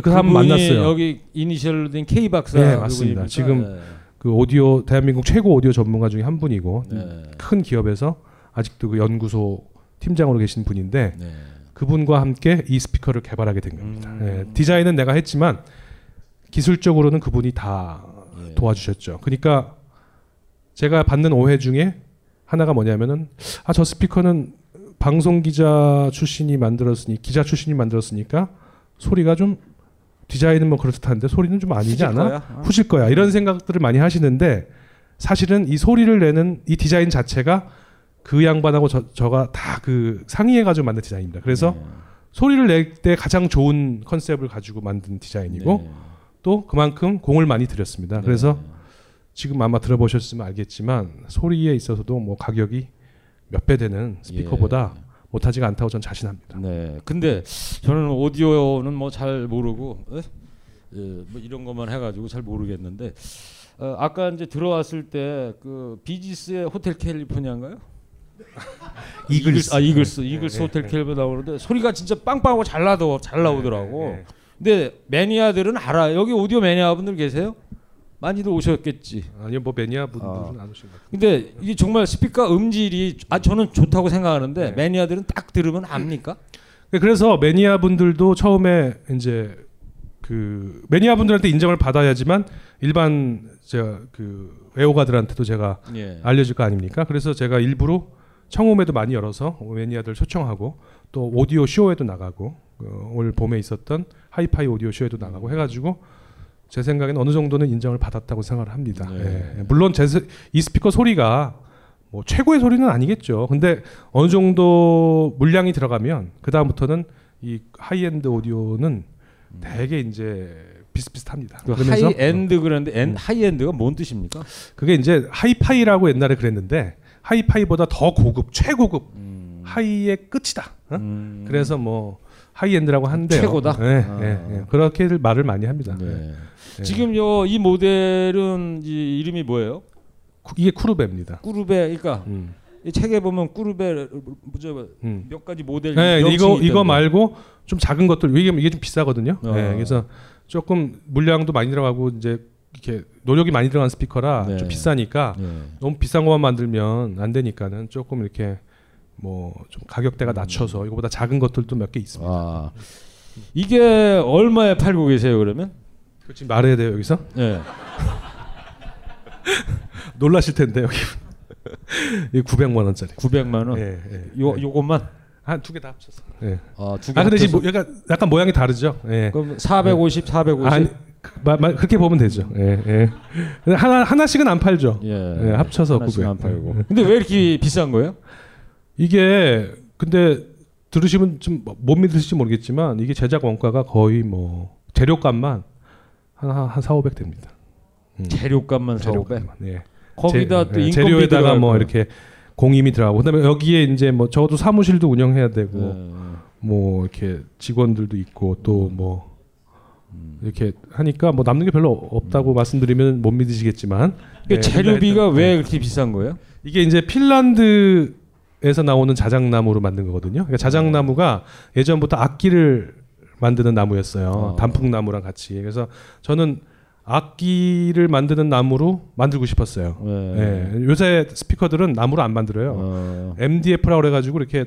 그 사람 만났어요. 여기 이니셜로 된 K 박사 네 맞습니다. 그분입니까? 지금 네. 그 오디오 대한민국 최고 오디오 전문가 중에 한 분이고 네. 큰 기업에서 아직도 그 연구소 팀장으로 계신 분인데 네. 그분과 함께 이 스피커를 개발하게 된 겁니다. 음. 예, 디자인은 내가 했지만 기술적으로는 그분이 다 예. 도와주셨죠. 그러니까 제가 받는 오해 중에 하나가 뭐냐면은 아 저 스피커는 방송 기자 출신이 만들었으니 기자 출신이 만들었으니까 소리가 좀 디자인은 뭐 그렇듯한데 소리는 좀 아니지 않아? 거야? 어. 후질 거야. 이런 생각들을 많이 하시는데 사실은 이 소리를 내는 이 디자인 자체가 그 양반하고 저, 저가 다 그 상의해가지고 만든 디자인입니다. 그래서 네. 소리를 낼 때 가장 좋은 컨셉을 가지고 만든 디자인이고 네. 또 그만큼 공을 많이 들였습니다. 그래서 지금 아마 들어보셨으면 알겠지만 소리에 있어서도 뭐 가격이 몇 배 되는 스피커보다 못하지가 않다고 전 자신합니다. 네. 근데 저는 오디오는 뭐 잘 모르고 에? 예, 뭐 이런 것만 해가지고 잘 모르겠는데 어, 아까 이제 들어왔을 때 그 비지스의 호텔 캘리포니아인가요? 이글스. 아 이글스 네, 이글스 네, 호텔 네. 캘리포니아 나오는데 소리가 진짜 빵빵하고 잘 나도 잘 나오더라고. 네, 네. 근데 매니아들은 알아. 여기 오디오 매니아 분들 계세요? 많이들 오셨겠지. 아니요, 뭐 매니아 분들은 안 오신 것 같아요. 근데 이게 정말 스피커 음질이 아 저는 좋다고 생각하는데 매니아들은 딱 들으면 압니까? 그래서 매니아 분들도 처음에 이제 그 매니아 분들한테 인정을 받아야지만 일반 제가 그 애호가들한테도 제가 예. 알려질 거 아닙니까? 그래서 제가 일부러 청음회도 많이 열어서 매니아들 초청하고 또 오디오 쇼에도 나가고 어, 올 봄에 있었던 하이파이 오디오 쇼에도 나가고 해가지고 제 생각에는 어느 정도는 인정을 받았다고 생각을 합니다. 네. 예. 물론 제, 스- 이 스피커 소리가 뭐 최고의 소리는 아니겠죠. 근데 어느 정도 물량이 들어가면 그 다음부터는 이 하이엔드 오디오는 되게 이제 비슷비슷합니다. 그 하이엔드 그런데 엔, 음. high-end가 뭔 뜻입니까? 그게 이제 하이파이라고 옛날에 그랬는데 하이파이보다 더 고급, 최고급 음. high의 끝이다. 어? 그래서 뭐 high-end라고 한대요. 최고다? 네, 아. 네, 네. 그렇게들 말을 많이 합니다. 네. 지금 요 이 모델은 이 이름이 뭐예요? 이게 쿠르베입니다. 꾸르베 그러니까 음. 이 책에 보면 뭐죠 음. 몇 가지 모델 네, 이거 이거 있던데. 말고 좀 작은 것들 이게 이게 좀 비싸거든요. 어. 네, 그래서 조금 물량도 많이 들어가고 이제 이렇게 노력이 많이 들어간 스피커라 네. 좀 비싸니까 네. 너무 비싼 것만 만들면 안 되니까는 조금 이렇게 뭐 좀 가격대가 낮춰서 이거보다 작은 것들도 몇 개 있습니다. 아. 이게 얼마에 팔고 계세요 그러면? 그 지금 말해야 돼요 여기서? 네. 놀라실 텐데 여기. 이 900만 원짜리. 900만 원. 예, 예. 요 요것만 한 두 개 다 합쳐서. 예. 아, 두 개 아 근데 지금? 뭐 약간 약간 모양이 다르죠. 예. 그럼 450, 450? 아니, 그, 마, 마, 그렇게 보면 되죠. 예, 예. 하나 하나씩은 안 팔죠. 예. 합쳐서 하나씩 900. 안 팔고. 근데 왜 이렇게 비싼 거예요? 이게 근데 들으시면 좀 못 믿으실지 모르겠지만 이게 제작 원가가 거의 뭐 재료값만 한한 4, 500 됩니다. 음. 재료값만 4, 500? 재료값만, 예. 거기다 제- 또 예, 인건비 재료에다가 들어갈 뭐. 이렇게 공임이 들어가고 그다음에 여기에 이제 뭐 적어도 사무실도 운영해야 되고 네. 뭐 이렇게 직원들도 있고 또뭐 음. 이렇게 하니까 뭐 남는 게 별로 없다고 말씀드리면 못 믿으시겠지만 예, 재료비가 왜 예. 그렇게 비싼 거예요? 이게 이제 핀란드에서 나오는 자작나무로 만든 거거든요. 그러니까 자작나무가 예전부터 악기를 만드는 나무였어요. 아. 단풍나무랑 같이. 그래서 저는 악기를 만드는 나무로 만들고 싶었어요. 네. 예. 요새 스피커들은 나무로 안 만들어요. 어. MDF라고 그래가지고 이렇게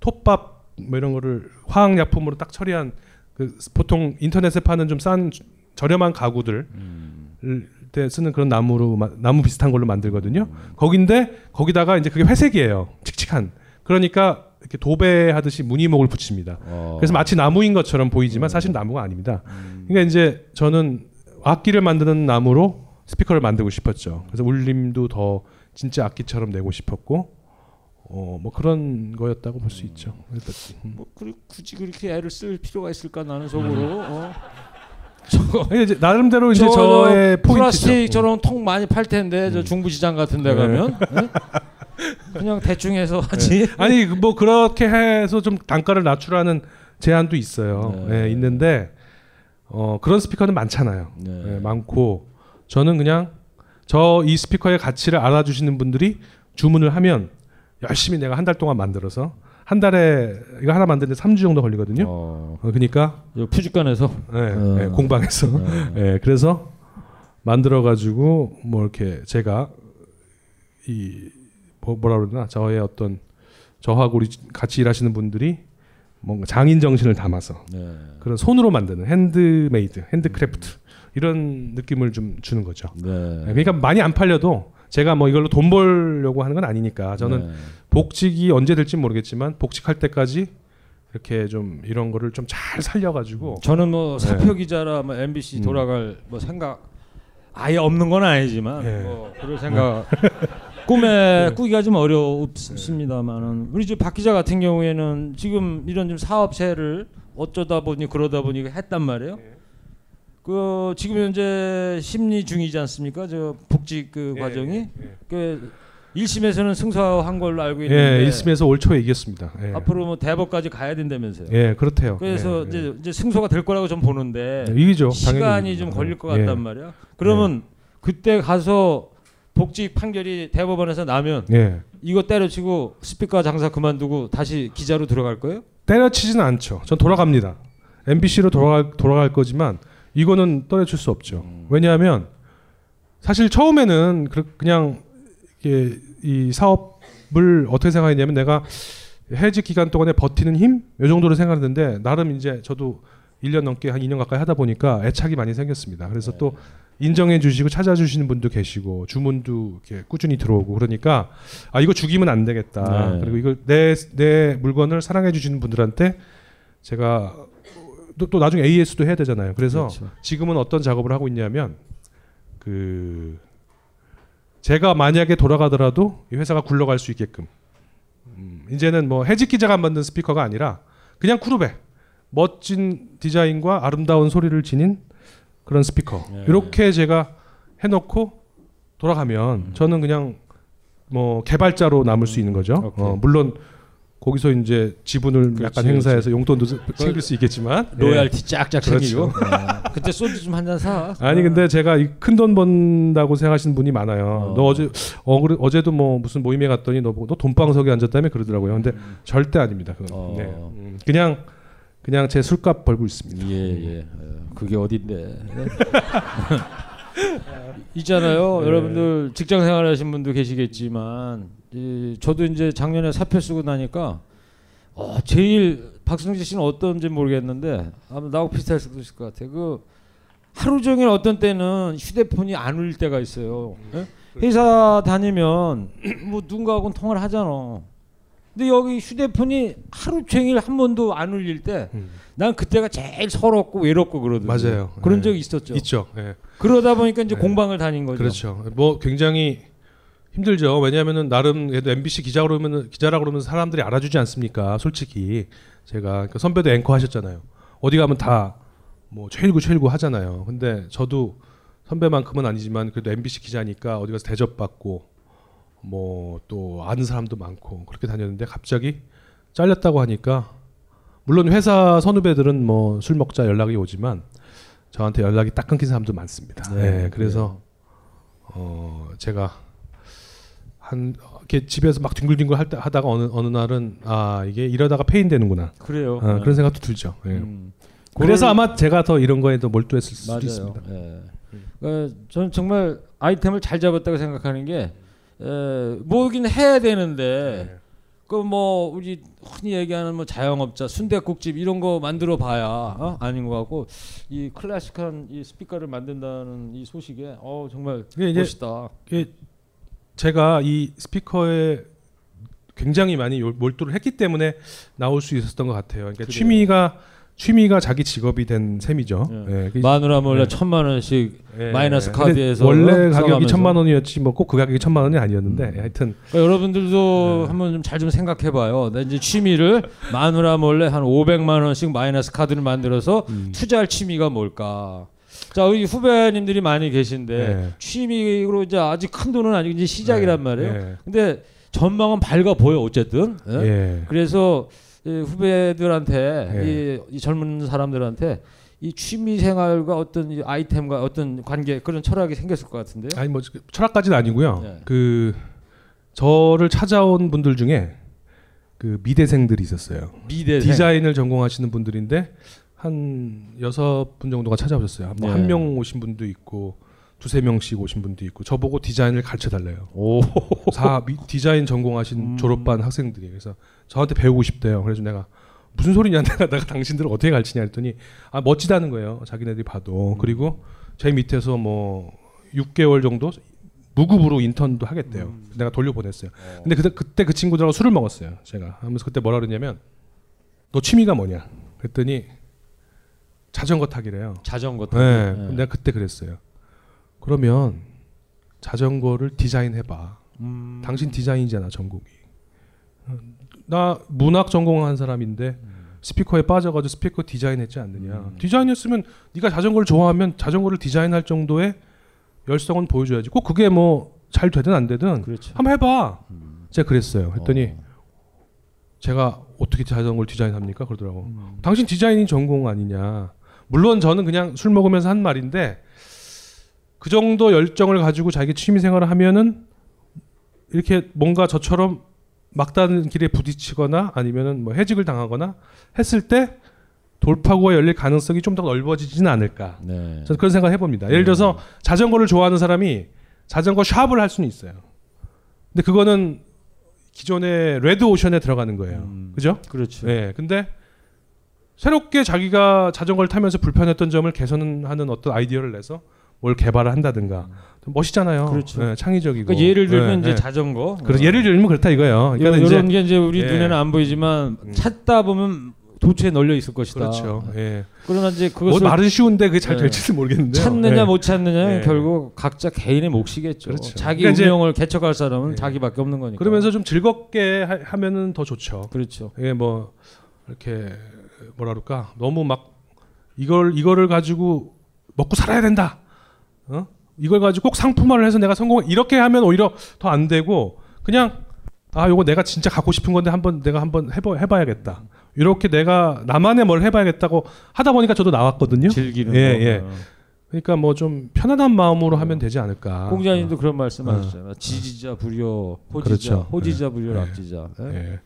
톱밥 뭐 이런 거를 화학약품으로 딱 처리한 그 보통 인터넷에 파는 좀 싼 저렴한 가구들 때 쓰는 그런 나무로 마- 나무 비슷한 걸로 만들거든요. 거긴데 거기다가 이제 그게 회색이에요. 칙칙한. 그러니까 이렇게 도배하듯이 무늬목을 붙입니다. 어. 그래서 마치 나무인 것처럼 보이지만 사실 나무가 아닙니다. 그러니까 이제 저는 악기를 만드는 나무로 스피커를 만들고 싶었죠. 그래서 울림도 더 진짜 악기처럼 내고 싶었고 어 뭐 그런 거였다고 볼 수 있죠. 음. 뭐 그- 굳이 그렇게 애를 쓸 필요가 있을까 나는 속으로. 음. 어. 이게 이제 나름대로 이제 저- 포인트죠. 플라스틱 저런 통 많이 팔 텐데 음. 저 중부시장 같은 데 네. 가면 예? 그냥 대충 해서 하지. 아니 뭐 그렇게 해서 좀 단가를 낮추라는 제안도 있어요. 네. 예, 있는데 어, 그런 스피커는 많잖아요. 예, 많고 저는 그냥 저 이 스피커의 가치를 알아주시는 분들이 주문을 하면 열심히 내가 한 달 동안 만들어서 한 달에 이거 하나 만드는데 3주 정도 걸리거든요. 어, 그러니까 푸주간에서 예, 어. 예, 공방에서 예, 그래서 만들어 가지고 뭐 이렇게 제가 이 뭐- 뭐라 그러나 저의 어떤 저하고 우리 같이 일하시는 분들이 뭔가 장인 정신을 담아서 네. 그런 손으로 만드는 handmade, handcraft 이런 느낌을 좀 주는 거죠. 네. 예, 그러니까 많이 안 팔려도 제가 뭐 이걸로 돈 벌려고 하는 건 아니니까 저는 네. 복직이 언제 될지 모르겠지만 복직할 때까지 이렇게 좀 이런 거를 좀 잘 살려가지고 저는 뭐 네. 사표 기자라 뭐 MBC 음. 돌아갈 뭐 생각 아예 없는 건 아니지만 예. 뭐 그럴 생각 꿈에 꾸기가 좀 어렵습니다만은 우리 저박 기자 같은 경우에는 지금 이런 좀 사업체를 어쩌다 보니 그러다 보니 했단 말이에요. 그 지금 현재 심리 중이지 않습니까? 저 복직 그 예, 과정이 그 1심에서는 승소한 걸로 알고 예, 있는데 1심에서 올 초에 이겼습니다. 예. 앞으로 뭐 대법까지 가야 된다면서요. 예, 그렇대요. 그래서 예, 이제, 이제 승소가 될 거라고 좀 보는데 네, 이기죠. 시간이 좀. 걸릴 것 예. 같단 말이야. 그러면 그때 가서 복직 판결이 대법원에서 나면 예. 이거 때려치고 스피커 장사 그만두고 다시 기자로 들어갈 거예요? 때려치지는 않죠. 전 돌아갑니다. MBC로 돌아갈 돌아갈 거지만 이거는 떨어질 수 없죠. 왜냐하면 사실 처음에는 그- 그냥 이 사업을 어떻게 생각했냐면 내가 해직 기간 동안에 버티는 힘 이 정도로 생각했는데 나름 이제 저도 1년 넘게 한 2년 가까이 하다 보니까 애착이 많이 생겼습니다. 그래서 또 인정해 주시고 찾아주시는 분도 계시고 주문도 이렇게 꾸준히 들어오고 그러니까 아 이거 죽이면 안 되겠다. 네. 그리고 이걸 내 내 물건을 사랑해 주시는 분들한테 제가 또, 또 나중에 AS도 해야 되잖아요. 그래서 그렇죠. 지금은 어떤 작업을 하고 있냐면 그 제가 만약에 돌아가더라도 이 회사가 굴러갈 수 있게끔 음, 이제는 뭐 해직 기자가 만든 스피커가 아니라 그냥 쿠르베 멋진 디자인과 아름다운 소리를 지닌 그런 스피커 예. 이렇게 제가 해놓고 돌아가면 저는 그냥 뭐 개발자로 남을 수 있는 거죠. 어, 물론 거기서 이제 지분을 그렇지, 약간 행사해서 그렇지. 용돈도 챙길 수 있겠지만 로얄티 예. 쫙쫙 그렇죠. 챙기고 네. 아, 그때 소주 좀 한 잔 사. 아니 근데 제가 큰 돈 번다고 생각하시는 분이 많아요. 너 어제 어, 그래, 어제도 뭐 무슨 모임에 갔더니 너 보고 너 돈방석에 앉았다며 그러더라고요. 근데 절대 아닙니다. 그건 네. 음, 그냥 그냥 제 술값 벌고 있습니다. 예, 예. 어, 그게 어딘데? 있잖아요. 네. 여러분들 직장 생활하신 분도 계시겠지만 이, 저도 이제 작년에 사표 쓰고 나니까 어, 제일 박승지 씨는 어떤지 모르겠는데 아마 나하고 비슷할 수도 있을 것 같아. 그 하루 종일 어떤 때는 휴대폰이 안 울릴 때가 있어요. 예? 회사 다니면 뭐 누군가하고는 통화를 하잖아. 근데 여기 휴대폰이 하루 종일 한 번도 안 울릴 때, 난 그때가 제일 서럽고 외롭고 그러더라고요. 맞아요. 그런 예. 적이 있었죠. 있죠. 예. 그러다 보니까 이제 공방을 다닌 거죠. 그렇죠. 뭐 굉장히 힘들죠. 왜냐하면은 나름 그래도 MBC 기자 그러면은 기자라 그러면 사람들이 알아주지 않습니까? 솔직히 제가 그 선배도 앵커 하셨잖아요. 어디 가면 다 뭐 최일구 최일구 하잖아요. 근데 저도 선배만큼은 아니지만 그래도 MBC 기자니까 어디 가서 대접받고 뭐 또 아는 사람도 많고 그렇게 다녔는데 갑자기 잘렸다고 하니까 물론 회사 선후배들은 뭐 술 먹자 연락이 오지만 저한테 연락이 딱 끊긴 사람도 많습니다. 네, 네, 그래서 어 제가 한 이렇게 집에서 막 뒹굴뒹굴 할때 하다가 어느 어느 날은 아 이게 이러다가 폐인 되는구나. 그래요. 어, 네. 그런 생각도 들죠. 예. 음. 그래서 아마 제가 더 이런 거에 더 몰두했을 수도 맞아요. 있습니다. 예. 어, 저는 정말 아이템을 잘 잡았다고 생각하는 게 에, 뭐긴 해야 되는데 네. 그뭐 우리 흔히 얘기하는 뭐 자영업자 순대국집 이런 거 만들어 봐야 어? 아닌 것 같고 이 클래식한 이 스피커를 만든다는 이 소식에 어 정말 이제 멋있다. 이게 제가 이 스피커에 굉장히 많이 요- 몰두를 했기 때문에 나올 수 있었던 것 같아요. 그러니까 그래요. 취미가 취미가 자기 직업이 된 셈이죠. 예, 그- 마누라 몰래 예. 천만 원씩 예, 마이너스 예. 카드에서 원래 가격이. 천만 원이었지 뭐 꼭 그 가격이 천만 원이 아니었는데 하여튼 그러니까 여러분들도 한번 좀 잘 좀 생각해 봐요. 나 이제 취미를 마누라 몰래 한 500만 원씩 마이너스 카드를 만들어서 투자할 취미가 뭘까? 자, 우리 후배님들이 많이 계신데 네. 취미로 이제 아직 큰 돈은 아니고 이제 시작이란 네, 말이에요. 네. 근데 전망은 밝아 보여 어쨌든. 예? 예. 그래서 이 후배들한테 예. 이, 이 젊은 사람들한테 이 취미 생활과 어떤 이 아이템과 어떤 관계 그런 철학이 생겼을 것 같은데요. 아니 뭐 철학까지는 아니고요. 네. 그 저를 찾아온 분들 중에 그 미대생들이 있었어요. 미대생? 디자인을 전공하시는 분들인데 한 여섯 분 정도가 찾아오셨어요. 네. 한명 오신 분도 있고 두세 명씩 오신 분도 있고 저보고 디자인을 가르쳐 달래요. 오. 사 미- 디자인 전공하신 음. 졸업반 학생들이 그래서 저한테 배우고 싶대요. 그래서 내가 무슨 소리냐 내가 내가 당신들을 어떻게 가르치냐 했더니 아 멋지다는 거예요. 자기네들이 봐도 음. 그리고 제 밑에서 뭐 6개월 정도 무급으로 인턴도 하겠대요. 음. 내가 돌려보냈어요. 근데 그때 그때 그 친구들하고 술을 먹었어요. 제가 하면서 그때 뭐라 그러냐면 너 취미가 뭐냐? 그랬더니 자전거 타기래요. 자전거 타기. 네. 네. 내가 그때 그랬어요. 그러면 자전거를 디자인해봐. 음. 당신 디자인이잖아 전공이. 어, 나 문학 전공한 사람인데 스피커에 빠져가지고 스피커 디자인했지 않느냐. 디자인했으면 네가 자전거를 좋아하면 자전거를 디자인할 정도의 열성은 보여줘야지. 꼭 그게 뭐 잘 되든 안 되든 한번 해봐. 제가 그랬어요. 했더니 제가 어떻게 자전거를 디자인합니까? 그러더라고. 당신 디자인이 전공 아니냐. 물론 저는 그냥 술 먹으면서 한 말인데 그 정도 열정을 가지고 자기 취미 생활을 하면은 이렇게 뭔가 저처럼 막다른 길에 부딪히거나 아니면은 뭐 해직을 당하거나 했을 때 돌파구가 열릴 가능성이 좀 더 넓어지지는 않을까. 네. 저는 그런 생각을 해봅니다. 예를 들어서 자전거를 좋아하는 사람이 자전거 샵을 할 수는 있어요. 근데 그거는 기존의 레드 오션에 들어가는 거예요. 그죠? 그렇죠. 네. 근데 새롭게 자기가 자전거를 타면서 불편했던 점을 개선하는 어떤 아이디어를 내서 뭘 개발을 한다든가 좀 멋있잖아요. 그렇죠. 네, 창의적이고. 그러니까 예를 들면 네, 이제 네. 자전거. 그래서 예를 들면 그렇다 이거예요. 그러니까 요- 이제- 이런 게 이제 우리 예. 눈에는 안 보이지만 찾다 보면 도처에 널려 있을 것이다. 그렇죠. 예. 그러나 이제 뭐 그것을 말은 쉬운데 그게 잘 예. 될지는 모르겠는데요. 찾느냐 예. 못 찾느냐는 예. 결국 각자 개인의 몫이겠죠. 그렇죠. 자기 그러니까 운명을 개척할 사람은 자기밖에 없는 거니까. 그러면서 좀 즐겁게 하, 하면은 더 좋죠. 그렇죠. 이게 뭐 이렇게 뭐라 그럴까 너무 막 이걸 이거를 가지고 먹고 살아야 된다. 어? 이걸 가지고 꼭 상품화를 해서 내가 성공 이렇게 하면 오히려 더 안 되고 그냥 아 요거 내가 진짜 갖고 싶은 건데 한번 내가 한번 해봐 해봐야겠다. 이렇게 내가 나만의 뭘 해봐야겠다고 하다 보니까 저도 나왔거든요. 즐기는 예 거. 예. 어. 그러니까 뭐 좀 편안한 마음으로 하면 되지 않을까. 공자님도 그런 어. 말씀하셨잖아요. 지지자 불효, 호지자, 그렇죠. 호지자 예. 예. 락지자. 예? 예.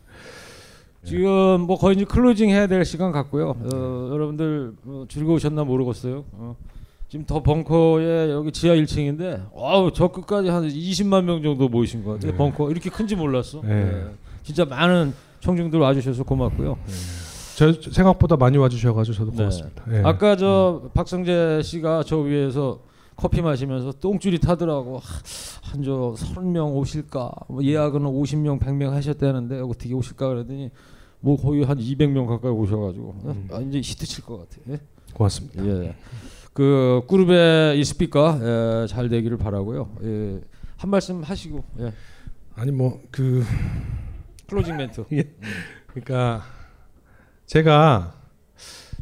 지금 뭐 거의 이제 closing 해야 될 시간 같고요. 어, 여러분들 어, 즐거우셨나 모르겠어요. 어. 지금 더 벙커에 여기 지하 1층인데 어우 저 끝까지 한 20만 명 정도 모이신 것 같아요. 네. 벙커 이렇게 큰지 몰랐어. 네. 예. 진짜 많은 청중들 와주셔서 고맙고요. 저 생각보다 많이 와주셔가지고 저도 고맙습니다. 예. 아까 저 박성제 씨가 저 위에서 커피 마시면서 똥줄이 타더라고. 한 저 30명 오실까? 뭐 예약은 50명, 100명 하셨다는데 어떻게 오실까 그랬더니 뭐 거의 한 200명 가까이 오셔가지고 아, 이제 히트 칠 것 같아. 예? 고맙습니다. 예. 그 쿠르베 이 스피커 예, 잘 되기를 바라고요. 예. 한 말씀 하시고. 예. 아니 뭐 그 closing 멘트. 예. 그러니까 제가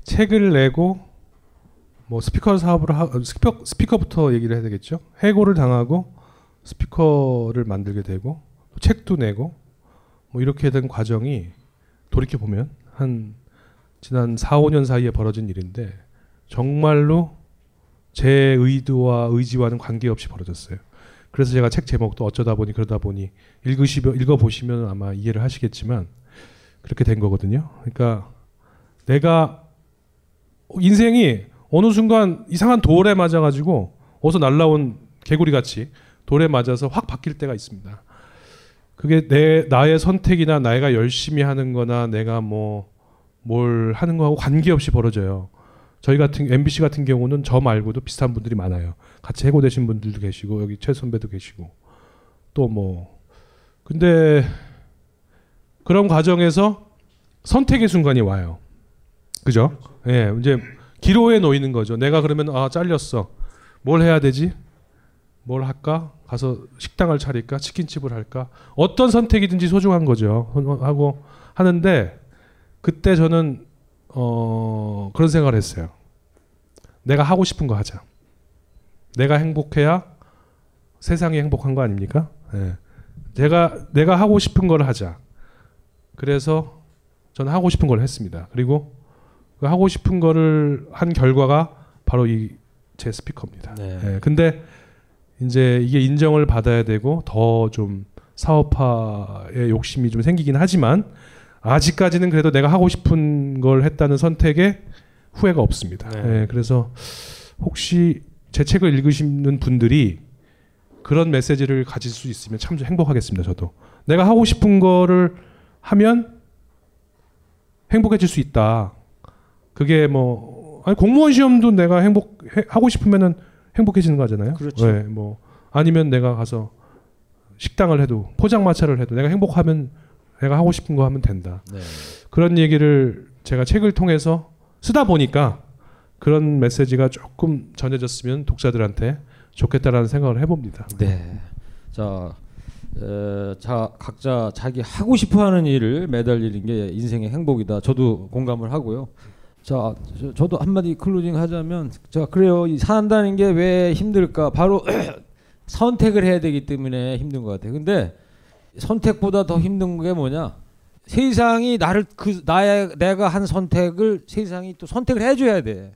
책을 내고 뭐 스피커 사업을 하 스피커 스피커부터 얘기를 해야 되겠죠. 해고를 당하고 스피커를 만들게 되고 책도 내고 뭐 이렇게 된 과정이 돌이켜 보면 한 지난 4, 5년 사이에 벌어진 일인데 정말로 제 의도와 의지와는 관계없이 벌어졌어요. 그래서 제가 책 제목도 어쩌다 보니 그러다 보니 읽으시 읽어 보시면 아마 이해를 하시겠지만 그렇게 된 거거든요. 그러니까 내가 인생이 어느 순간 이상한 돌에 맞아 가지고 어서 날라온 개구리 같이 돌에 맞아서 확 바뀔 때가 있습니다. 그게 내 나의 선택이나 내가 열심히 하는 거나 내가 뭐 뭘 하는 거하고 관계없이 벌어져요. 저희 같은 MBC 같은 경우는 저 말고도 비슷한 분들이 많아요. 같이 해고되신 분들도 계시고 여기 최 선배도 계시고 또 뭐 근데 그런 과정에서 선택의 순간이 와요. 그죠? 예, 네, 이제 기로에 놓이는 거죠. 내가 그러면 아 잘렸어. 뭘 해야 되지? 뭘 할까? 가서 식당을 차릴까? 치킨집을 할까? 어떤 선택이든지 소중한 거죠. 하고 하는데 그때 저는 어 그런 생각을 했어요. 내가 하고 싶은 거 하자. 내가 행복해야 세상이 행복한 거 아닙니까? 예. 제가 내가 하고 싶은 걸 하자. 그래서 저는 하고 싶은 걸 했습니다. 그리고 그 하고 싶은 거를 한 결과가 바로 이 제 스피커입니다. 네. 예. 근데 이제 이게 인정을 받아야 되고 더 좀 사업화에 욕심이 좀 생기긴 하지만 아직까지는 그래도 내가 하고 싶은 걸 했다는 선택에 후회가 없습니다. 네. 예, 그래서 혹시 제 책을 읽으시는 분들이 그런 메시지를 가질 수 있으면 참 행복하겠습니다. 저도 내가 하고 싶은 거를 하면 행복해질 수 있다. 그게 뭐 아니 공무원 시험도 내가 행복 해, 하고 싶으면은 행복해지는 거잖아요. 그렇죠. 네, 뭐 아니면 내가 가서 식당을 해도 포장마차를 해도 내가 행복하면 내가 하고 싶은 거 하면 된다. 네. 그런 얘기를 제가 책을 통해서 쓰다 보니까 그런 메시지가 조금 전해졌으면 독자들한테 좋겠다라는 생각을 해봅니다. 네. 자, 에, 자 각자 자기 하고 싶어하는 일을 매달리는 게 인생의 행복이다. 저도 공감을 하고요. 자, 저, 도 한마디 클로징 하자면, 자 그래요. 이 산다는 게 왜 힘들까? 바로 선택을 해야 되기 때문에 힘든 것 같아요. 근데 선택보다 더 힘든 게 뭐냐? 세상이 나를 그 나의 내가 한 선택을 세상이 또 선택을 해줘야 돼.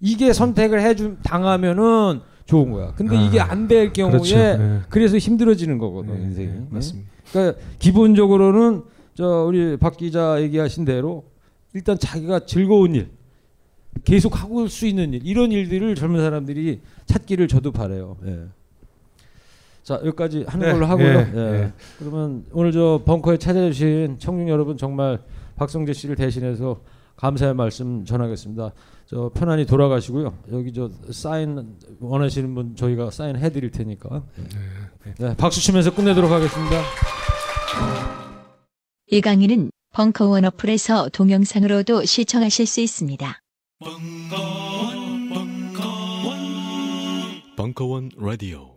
이게 선택을 해준 당하면은 좋은 거야. 근데 아, 이게 안 될 경우에 그렇죠. 네. 그래서 힘들어지는 거거든 네, 인생이. 네, 맞습니다. 그러니까 기본적으로는 저 우리 박 기자 얘기하신 대로 일단 자기가 즐거운 일, 계속 하고 수 있는 일 이런 일들을 젊은 사람들이 찾기를 저도 바래요. 예. 자 여기까지 하는 네, 걸로 하고요. 예, 예. 예. 그러면 오늘 저 벙커에 찾아주신 청중 여러분 정말 박성재 씨를 대신해서 감사의 말씀 전하겠습니다. 저 편안히 돌아가시고요. 여기 저 사인 원하시는 분 저희가 사인 해드릴 테니까. 네, 박수 치면서 끝내도록 하겠습니다. 이 강의는 벙커원 어플에서 동영상으로도 시청하실 수 있습니다. 벙커원 라디오